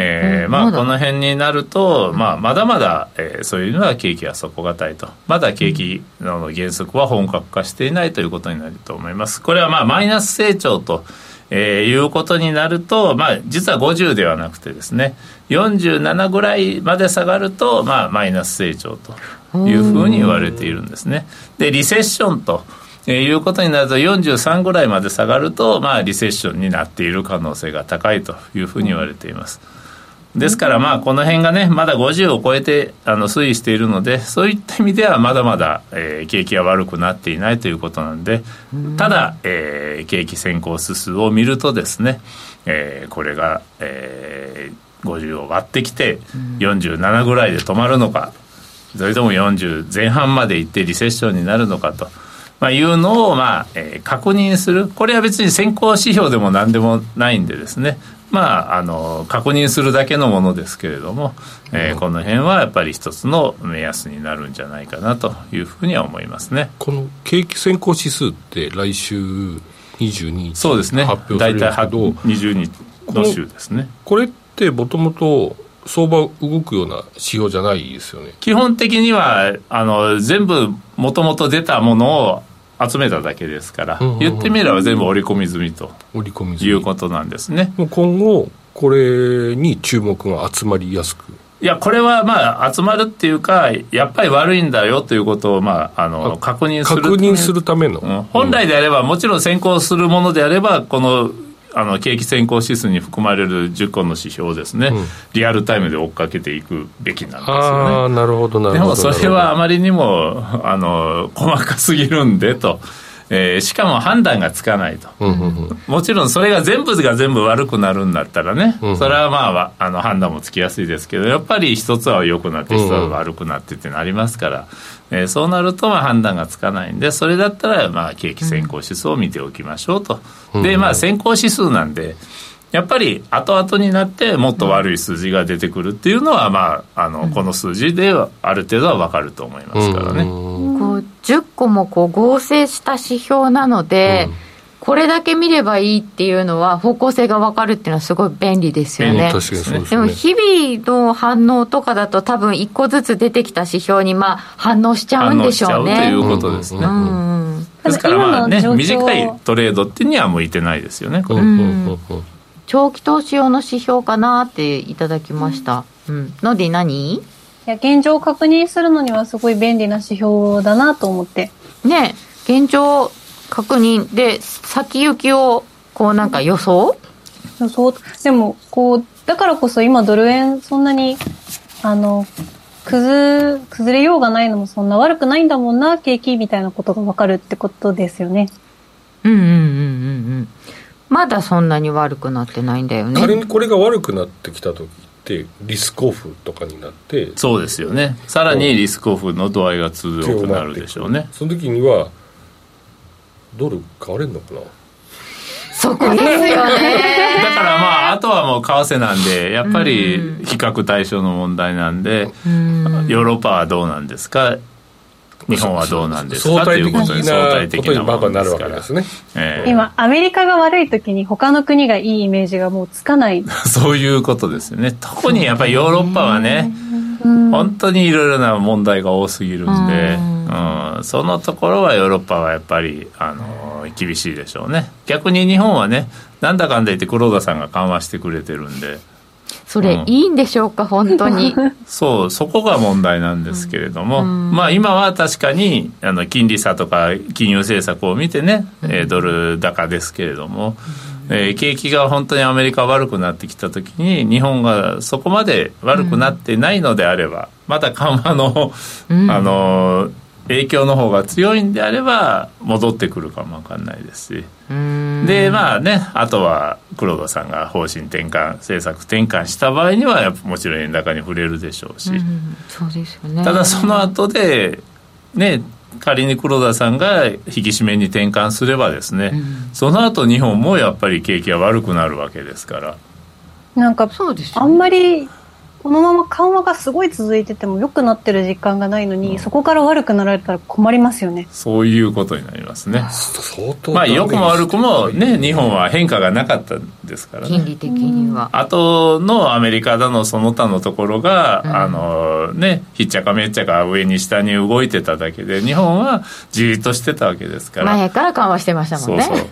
えー、まあこの辺になると、まあ、まだまだ、えー、そういうのは景気は底堅いとまだ景気の減速は本格化していないということになると思いますこれはまあマイナス成長とえー、いうことになると、まあ、実は50ではなくてですね47ぐらいまで下がると、まあ、マイナス成長というふうに言われているんですね。でリセッションとえー、いうことになると43ぐらいまで下がると、まあ、リセッションになっている可能性が高いというふうに言われています。ですからまあこの辺がねまだ50を超えてあの推移しているのでそういった意味ではまだまだ、えー、景気が悪くなっていないということなんでただ、えー、景気先行指数を見るとですね、えー、これが、えー、50を割ってきて47ぐらいで止まるのかそれとも40前半までいってリセッションになるのかと。まあ、いうのを、まあえー、確認する、これは別に先行指標でもなんでもないんでですね、まあ、あの確認するだけのものですけれども、えー、この辺はやっぱり一つの目安になるんじゃないかなというふうには思いますね。この景気先行指数って来週22日そうですね。発表されるんですけど20日の週ですね。これってもともと相場動くような指標じゃないですよね。基本的にはあの全部もともと出たものを集めただけですから、うんうんうん、言ってみれば全部織り込み済みと。織り込みいうことなんですね。今後これに注目が集まりやすく。いやこれはまあ集まるっていうかやっぱり悪いんだよということをまああの確認する確認するための、うん、本来であればもちろん先行するものであればこのあの景気先行指数に含まれる10個の指標をですね、うん、リアルタイムで追っかけていくべきなんですよね。なるほどなるほどでもそれはあまりにもあの細かすぎるんでと。えー、しかも判断がつかないと、もちろんそれが全部が全部悪くなるんだったらね、それはまああの判断もつきやすいですけどやっぱり一つは良くなって一つは悪くなってってなりますから、えー、そうなるとまあ判断がつかないんでそれだったらまあ景気先行指数を見ておきましょうと、でまあ先行指数なんでやっぱり後々になってもっと悪い数字が出てくるっていうのは、まあ、あのこの数字ではある程度は分かると思いますからね。こう10個もこう合成した指標なので、これだけ見ればいいっていうのは方向性が分かるっていうのはすごい便利ですよね。でも日々の反応とかだと多分1個ずつ出てきた指標にまあ反応しちゃうんでしょうね。ということですね。うんうん、ですからまあね短いトレードっていうには向いてないですよね。これ、うん長期投資用の指標かなっていただきました。うん。ので何？いや、現状を確認するのにはすごい便利な指標だなと思って。ね現状確認で先行きをこうなんか予想？予想？でもこうだからこそ今ドル円そんなにあの崩崩れようがないのもそんな悪くないんだもんな景気みたいなことが分かるってことですよねうんうんうんうんうんまだそんなに悪くなってないんだよね。仮にこれが悪くなってきた時ってリスクオフとかになってそうですよね。さらにリスクオフの度合いが強くなるでしょうね。その時にはドル買われるのかな？そこですよね。だからまああとはもう為替なんでやっぱり比較対象の問題なんで、ヨーロッパはどうなんですか？日本はどうなんですかということで相対的なものですから。ですね、えー、今アメリカが悪い時に他の国がいいイメージがもうつかない。そういうことですよね。特にやっぱりヨーロッパはね本当にいろいろな問題が多すぎるんで、うん、そのところはヨーロッパはやっぱり、あの厳しいでしょうね。逆に日本はねなんだかんだ言って黒田さんが緩和してくれてるんでそれ、いいんでしょうか本当に。そうそこが問題なんですけれども、うん、まあ今は確かにあの金利差とか金融政策を見てね、えドル高ですけれども、えー、景気が本当にアメリカ悪くなってきた時に日本がそこまで悪くなってないのであれば、うん、また緩和の、あの影響の方が強いんであれば戻ってくるかも分かんないですし。でまあねあとは黒田さんが方針転換政策転換した場合にはもちろん円高に触れるでしょうし、うそうですよね。ただその後でね仮に黒田さんが引き締めに転換すればですね、うん、その後日本もやっぱり景気が悪くなるわけですから。なんかそうです、ね、あんまりこのまま緩和がすごい続いてても良くなってる実感がないのに、うん、そこから悪くなられたら困りますよね。そういうことになりますね。まあ良くも悪くもね日本は変化がなかったですからね。金利的には。あとのアメリカだのその他のところが、うん、あのねひっちゃかめっちゃか上に下に動いてただけで日本はじっとしてたわけですから。前から緩和してましたもんね。そうそう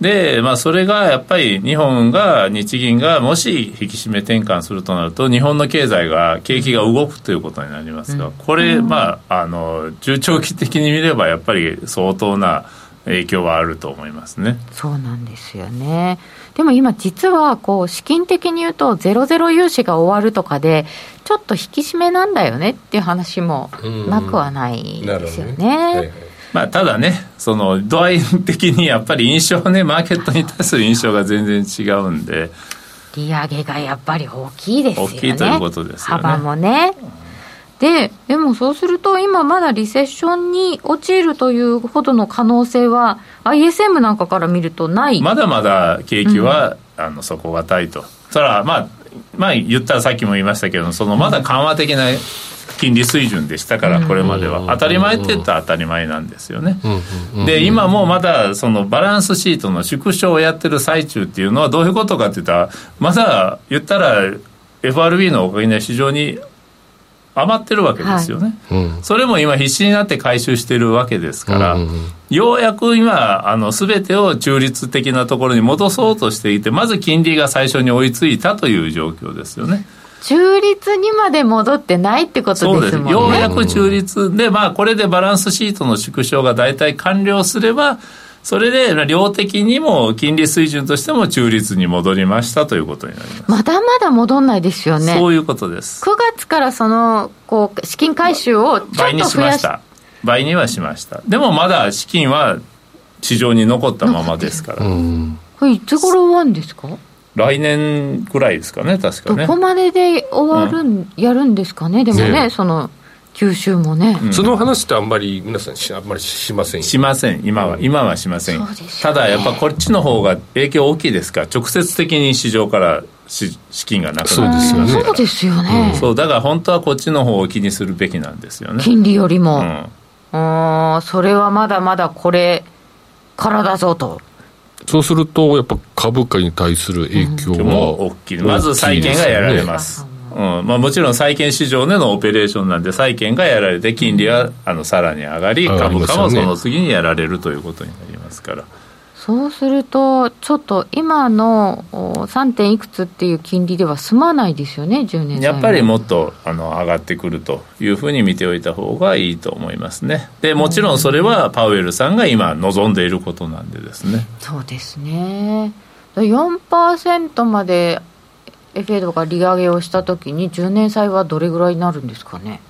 で、まあ、それがやっぱり日本が、日銀がもし引き締め転換するとなると、日本の経済が、景気が動くということになりますが、これ、まあ、あの、中長期的に見れば、やっぱり相当な影響はあると思いますね。そうなんですよね。でも今実はこう資金的に言うとゼロゼロ融資が終わるとかでちょっと引き締めなんだよねっていう話もなくはないですよね。まあ、ただね、その度合い的にやっぱり印象ね、マーケットに対する印象が全然違うんで。利上げがやっぱり大きいですよね。大きいということですよね。幅もね。ででもそうすると今まだリセッションに陥るというほどの可能性は ISM なんかから見るとないまだまだ景気は、うん、あの底堅いとそれはまあまあ言ったらさっきも言いましたけどそのまだ緩和的な金利水準でしたからこれまでは。当たり前って言ったら当たり前なんですよね。で今もまだそのバランスシートの縮小をやってる最中っていうのはどういうことかって言ったらまだ言ったら FRB のおかげで市場に余ってるわけですよね、はい、それも今必死になって回収してるわけですから、うんうん、ようやく今あの全てを中立的なところに戻そうとしていてまず金利が最初に追いついたという状況ですよね。中立にまで戻ってないってことですもんね。ようやく中立で、まあこれでバランスシートの縮小が大体完了すれば、それで量的にも金利水準としても中立に戻りましたということになります。まだまだ戻んないですよね。そういうことです。9月からそのこう資金回収をちょっと倍にしました。倍にはしました。でもまだ資金は市場に残ったままですから、これいつ頃終わるんですか？来年ぐらいですかね確かね。どこまでで終わる、うん、やるんですかねでもね、ね、その九州もね、うん、その話ってあんまり皆さんあんまりしませんしません。今は、今はしません、ね、ただやっぱこっちの方が影響大きいですか？ら直接的に市場から資金がなくなる。そうですよね。そうですよね、うん、そうだから本当はこっちの方を気にするべきなんですよね。金利よりも、うん、あそれはまだまだこれからだぞとそうするとやっぱ株価に対する影響は、も大きい。まず債券がやられます、うん。まあ、もちろん債券市場でのオペレーションなんで債券がやられて金利はあのさらに上がり株価もその次にやられるということになりますから。そうすると、ちょっと今の 3. 点いくつっていう金利では済まないですよね、10年やっぱりもっとあの上がってくるというふうに見ておいた方がいいと思いますね。でもちろんそれはパウエルさんが今、望んでいることなんでですね。そうですね4%まで FA が利上げをしたときに10年債はどれぐらいになるんですかね？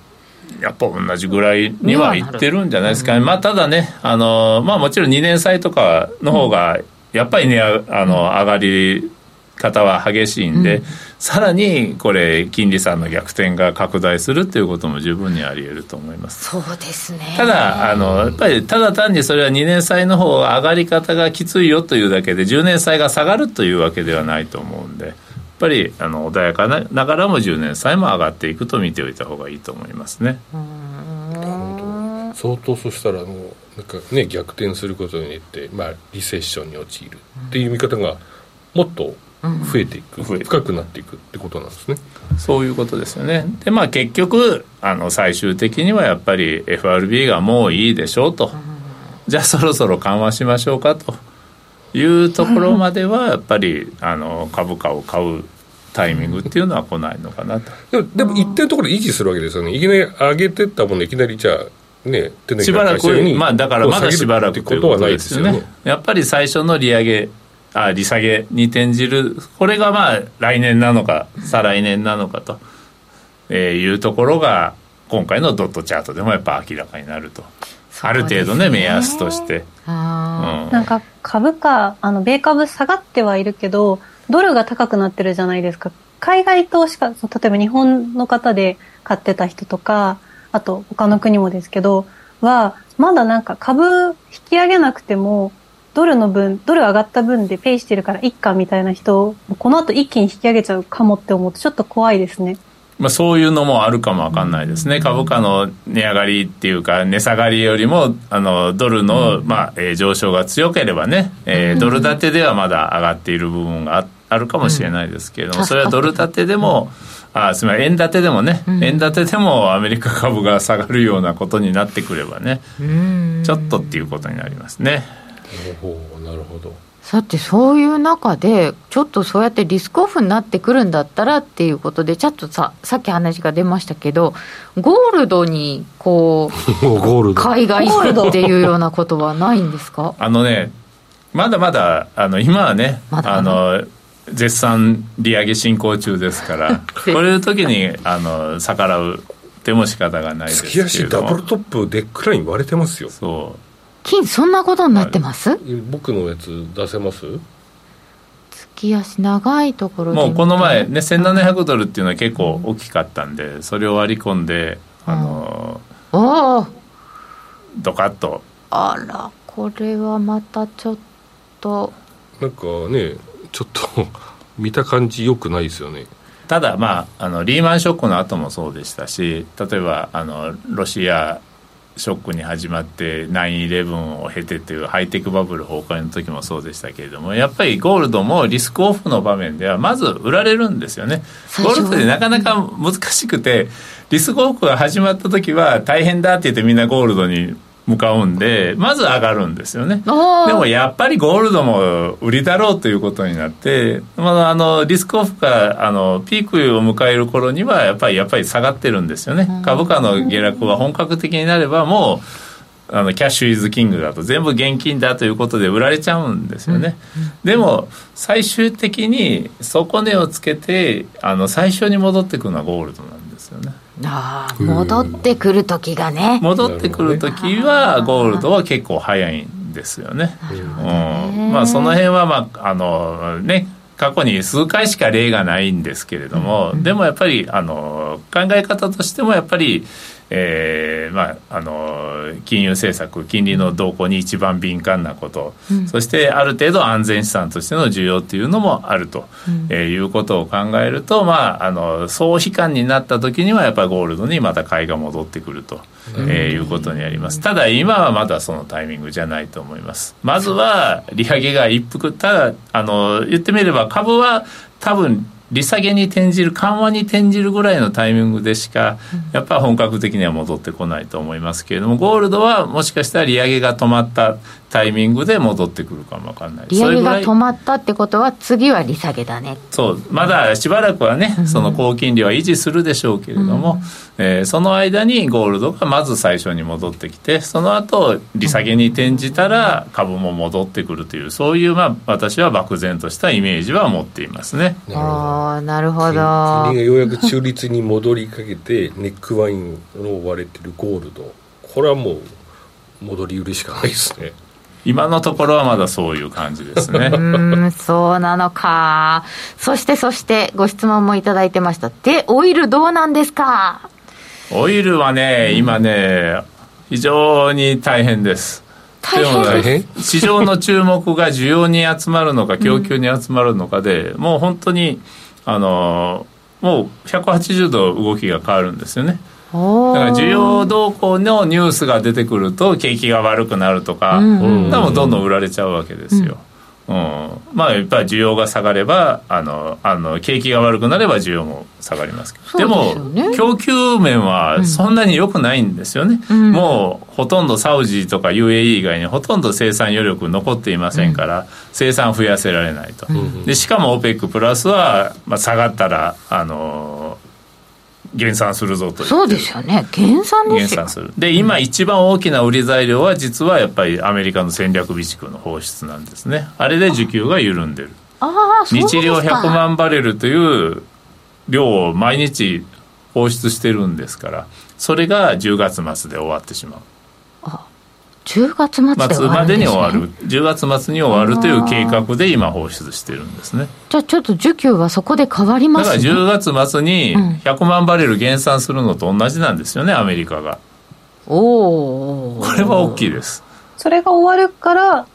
やっぱ同じぐらいにはいってるんじゃないですかね、まあ、ただねあの、まあ、もちろん2年債とかの方がやっぱりねあの上がり方は激しいんで、うん、さらにこれ金利差の逆転が拡大するっていうことも十分にあり得ると思います。そうですね。ただあのやっぱりただ単にそれは2年債の方が上がり方がきついよというだけで10年債が下がるというわけではないと思うんで。っぱりあの穏やかなながらも10年債も上がっていくと見ておいた方がいいと思いますね。相当そしたらもうなんかね逆転することによって、まあ、リセッションに陥るっていう見方がもっと増えていく、うん、深くなっていくってことなんですね。そういうことですよね。でまあ結局あの最終的にはやっぱり FRB がもういいでしょうと、じゃあそろそろ緩和しましょうかと。いうところまではやっぱりあの株価を買うタイミングっていうのは来ないのかなと。でもでも一定のところで維持するわけですよね。いきなり上げてったものいきなりじゃあねしばらくまあだからまだしばらくということですよね。やっぱり最初の利上げあ利下げに転じるこれがまあ来年なのか再来年なのかと、えー、いうところが今回のドットチャートでもやっぱ明らかになると。ある程度ね目安として、うん、なんか株価あの米株下がってはいるけどドルが高くなってるじゃないですか。海外投資家例えば日本の方で買ってた人とかあと他の国もですけどはまだなんか株引き上げなくてもドルの分ドル上がった分でペイしてるからいっかみたいな人この後一気に引き上げちゃうかもって思うとちょっと怖いですね。まあ、そういうのもあるかもわかんないですね、株価の値上がりっていうか、値下がりよりもあのドルの、まあえー、上昇が強ければね、えー、ドル建てではまだ上がっている部分があるかもしれないですけれども、それはドル建てでも、あすみません、円建てでもね、円建てでもアメリカ株が下がるようなことになってくればね、ちょっとっていうことになりますね。なるほど。さてそういう中でちょっとそうやってリスクオフになってくるんだったらっていうことでちょっとささっき話が出ましたけどゴールドにこう 海外行くっていうようなことはないんですか？あのねまだまだあの今はねまだまだ。あの絶賛利上げ進行中ですから こういう時にあの逆らうでも仕方がないですけど月足ダブルトップデックライン割れてますよ。そう。金そんなことになってます、はい、僕のやつ出せます？月足長いところもうこの前ね1700ドルっていうのは結構大きかったんでそれを割り込んであのおおドカッと。あらこれはまたちょっと。なんかねちょっと 見た感じよくないですよね。ただまああのリーマンショックの後もそうでしたし例えばあのロシアショックに始まって9-11を経てっていうハイテクバブル崩壊の時もそうでしたけれどもやっぱりゴールドもリスクオフの場面ではまず売られるんですよね。ゴールドでなかなか難しくてリスクオフが始まった時は大変だって言ってみんなゴールドに向かうんでまず上がるんですよね。でもやっぱりゴールドも売りだろうということになって、まあ、あのリスクオフがあのピークを迎える頃にはやっぱりやっぱり下がってるんですよね。株価の下落が本格的になればもうあのキャッシュイズキングだと全部現金だということで売られちゃうんですよね、でも最終的に底値をつけてあの最初に戻ってくるのはゴールドなんですよねああ戻ってくる時がね。戻ってくる時はゴールドは結構早いんですよね、うん、まあその辺はまああのね過去に数回しか例がないんですけれども、でもやっぱりあの考え方としてもやっぱりえーまあ、あの金融政策金利の動向に一番敏感なこと、うん、そしてある程度安全資産としての需要というのもあると、うん、えー、いうことを考えると、まあ、あの総悲観になった時にはやっぱりゴールドにまた買いが戻ってくると、うん、えー、いうことになります。ただ今はまだそのタイミングじゃないと思います。まずは利上げが一服。ただあの言ってみれば株は多分利下げに転じる緩和に転じるぐらいのタイミングでしかやっぱり本格的には戻ってこないと思いますけれどもゴールドはもしかしたら利上げが止まったタイミングで戻ってくるかもわかんない。利上げが止まったってことは次は利下げだね。そうまだしばらくはねその高金利は維持するでしょうけれども、うん、えー、その間にゴールドがまず最初に戻ってきてその後利下げに転じたら株も戻ってくるというそういうまあ私は漠然としたイメージは持っていますね。ああなるほど。金利がようやく中立に戻りかけてネックワインの割れてるゴールド。これはもう戻り売りしかないですね今のところはまだそういう感じですね。うん、そうなのか。そしてそしてご質問もいただいてました。で、オイルどうなんですか？オイルはね、今ね、非常に大変です。大変？市場の注目が需要に集まるのか 供給に集まるのかで、うん、もう本当にあのもう180度動きが変わるんですよね。だから需要動向のニュースが出てくると景気が悪くなるとか、うん。うん、どんどん売られちゃうわけですよ。うん、まあやっぱり需要が下がればあのあの景気が悪くなれば需要も下がりますけど。でも、ね、供給面はそんなに良くないんですよね、うん、もうほとんどサウジとか UAE 以外にほとんど生産余力残っていませんから、うん、生産増やせられないと、うん、でしかも OPEC プラスは、まあ、下がったらあの減産するぞとそうですよね。減産減産する。で今一番大きな売り材料は実はやっぱりアメリカの戦略備蓄の放出なんですね。あれで需給が緩んでる。日量100万バレルという量を毎日放出してるんですからそれが10月末で終わってしまう10月末で、ね、までに終わる。10月末に終わるという計画で今放出してるんですね。じゃあちょっと需給はそこで変わります、ね、だから10月末に100万バレル減産するのと同じなんですよねアメリカが。おおこれは大きいです。それが終わるから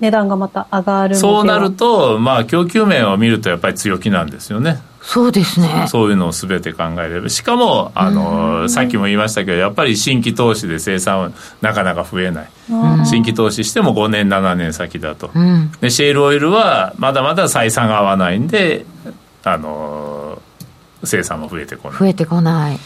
値段がまた上がるそうなるとまあ供給面を見るとやっぱり強気なんですよねそうですね。そういうのをすべて考えれば。しかもあのさっきも言いましたけどやっぱり新規投資で生産はなかなか増えない。新規投資しても5年7年先だと、うん、でシェールオイルはまだまだ採算が合わないんであの生産も増えてこない。増えてこない。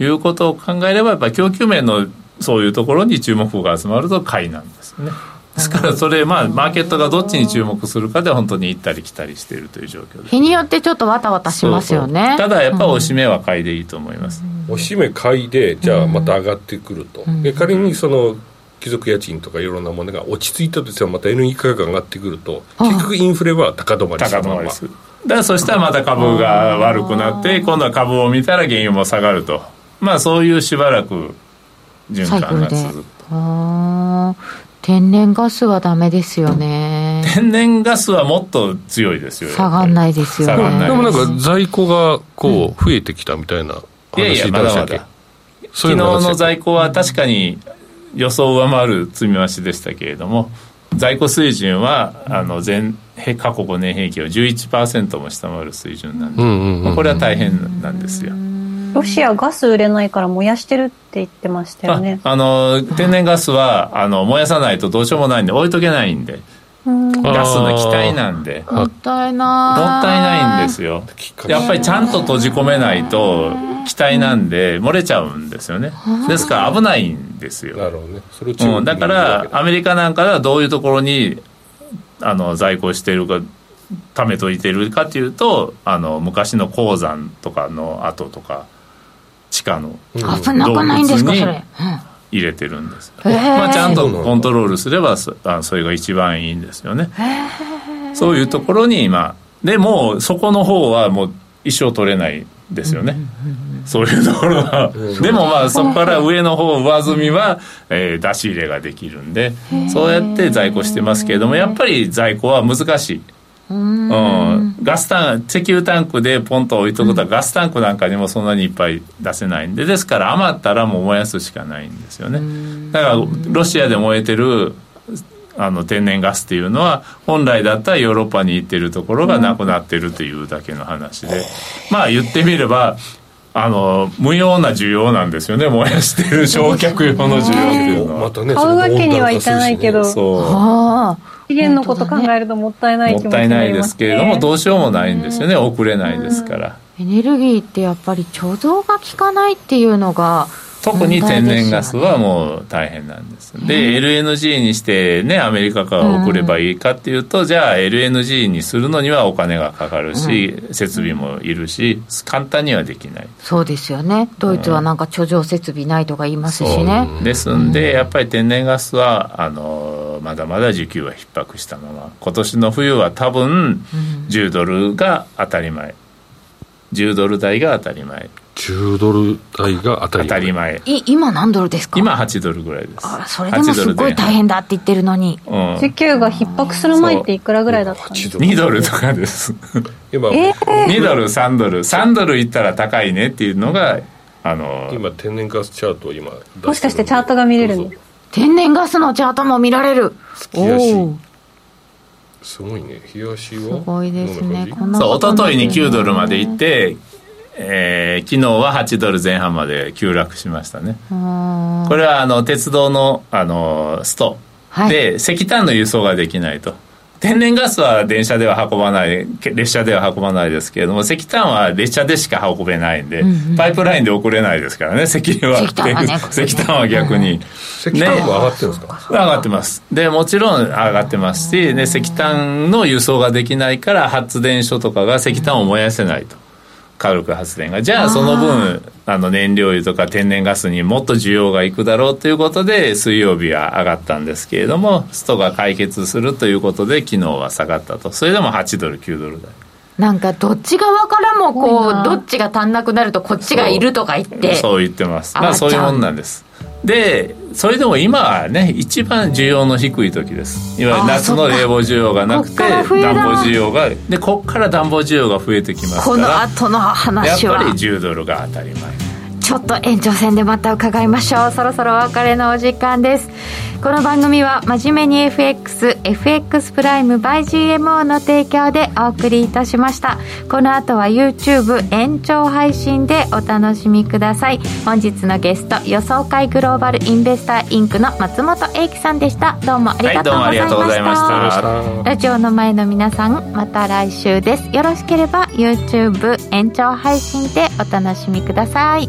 いうことを考えればやっぱり供給面のそういうところに注目が集まると買いなんですね。ですからそれまあマーケットがどっちに注目するかで本当に行ったり来たりしているという状況です。日によってちょっとわたわたしますよね。ただやっぱおしめは買いでいいと思います、うん、おしめ買いでじゃあまた上がってくると、うん、で仮にその貴族家賃とかいろんなものが落ち着いたとしてはまたエネルギー価格が上がってくると結局インフレは高止まりする高止まりす。るだからそしたらまた株が悪くなって今度は株を見たら原油も下がると。まあそういうしばらく循環が続く天然ガスはダメですよね。天然ガスはもっと強いですよ。下がんないですよね。でもなんか在庫がこう増えてきたみたいな話出したっけ、昨日の在庫は確かに予想を上回る積み増しでしたけれども在庫水準はあの前過去5年平均を11%も下回る水準なんで、うんうんうん、これは大変なんですよ。ロシアガス売れないから燃やしてるって言ってましたよね。あの天然ガスはあの燃やさないとどうしようもないんで置いとけないんで。ガスの気体なんで。もったいない。もったいないんですよ。やっぱりちゃんと閉じ込めないと気体なんで漏れちゃうんですよね。ですから危ないんですよ。なるほどね。それうん、だからアメリカなんかではどういうところにあの在庫してるか貯めといてるかというとあの昔の鉱山とかの跡とか地下の洞窟に入れてるんです、まあ、ちゃんとコントロールすればそそれが一番いいんですよね。そういうところに今でもそこの方はもう一生取れないですよね、そういうところは、でもまあそこから上の方上積みは、えー、出し入れができるんでそうやって在庫してますけれどもやっぱり在庫は難しいうん、ガスタン石油タンクでポンと置いとくと、ガスタンクなんかにもそんなにいっぱい出せないんでですから余ったらもう燃やすしかないんですよね。だからロシアで燃えてるあの天然ガスっていうのは本来だったらヨーロッパに行ってるところがなくなってるというだけの話で。まあ言ってみればあの無用な需要なんですよね。燃やしてる焼却用の需要っていうのは、またね、買うわけにはいかないけど。そう資源のこと考えるともったいない気持ちになります、ね、もったいないですけれどもどうしようもないんですよね。送れないですから。エネルギーってやっぱり貯蔵が効かないっていうのが特に天然ガスはもう大変なんです。で LNG にしてねアメリカから送ればいいかっていうと、じゃあ LNG にするのにはお金がかかるし、設備もいるし簡単にはできない。そうですよね。ドイツはなんか貯蔵設備ないとか言いますしね、ですんでやっぱり天然ガスはあのまだまだ需給は逼迫したまま今年の冬は多分10ドルが当たり前。10ドル台が当たり前10ドル台が当たり前。い今何ドルですか？今8ドルぐらいです。あそれでもすごい大変だって言ってるのに、うん、需給が逼迫する前っていくらぐらいだったんですか？2ドル。とかです。今、えー、2ドル3ドル。3ドルいったら高いねっていうのがあの今天然ガスチャートを今もしかしてチャートが見れるの？天然ガスのチャートも見られる。おおすごいね。冷やしはすごいですね。そう一昨日に9ドルまで行ってえー、昨日は8ドル前半まで急落しましたね。これはあの鉄道のあのスト、はい、で石炭の輸送ができないと。天然ガスは電車では運ばない列車では運ばないですけれども石炭は列車でしか運べないんで、うんうん、パイプラインで送れないですからね石油は。石炭は、ね、石炭は逆に、石炭も上がってるんですか、上がってます。でもちろん上がってますし、ね、石炭の輸送ができないから発電所とかが石炭を燃やせないと火力発電が。じゃあその分あの燃料油とか天然ガスにもっと需要がいくだろうということで水曜日は上がったんですけれどもストが解決するということで昨日は下がったと。それでも8ドル9ドル台。なんかどっち側からもこうどっちが足んなくなるとこっちがいるとか言って。そう言ってます。まあそういうもんなんですでそれでも今はね一番需要の低い時です。いわゆる夏の冷房需要がなくて暖房需要がでこっから暖房需要が増えてきますからこの後の話は。やっぱり10ドルが当たり前ちょっと延長戦でまた伺いましょう。そろそろお別れのお時間です。この番組は真面目に FXFX プライム by GMO の提供でお送りいたしました。この後は YouTube 延長配信でお楽しみください。本日のゲスト予想会グローバルインベスターインクの松本英樹さんでした。どうもありがとうございました。はい、ラジオの前の皆さんまた来週です。よろしければ YouTube 延長配信でお楽しみください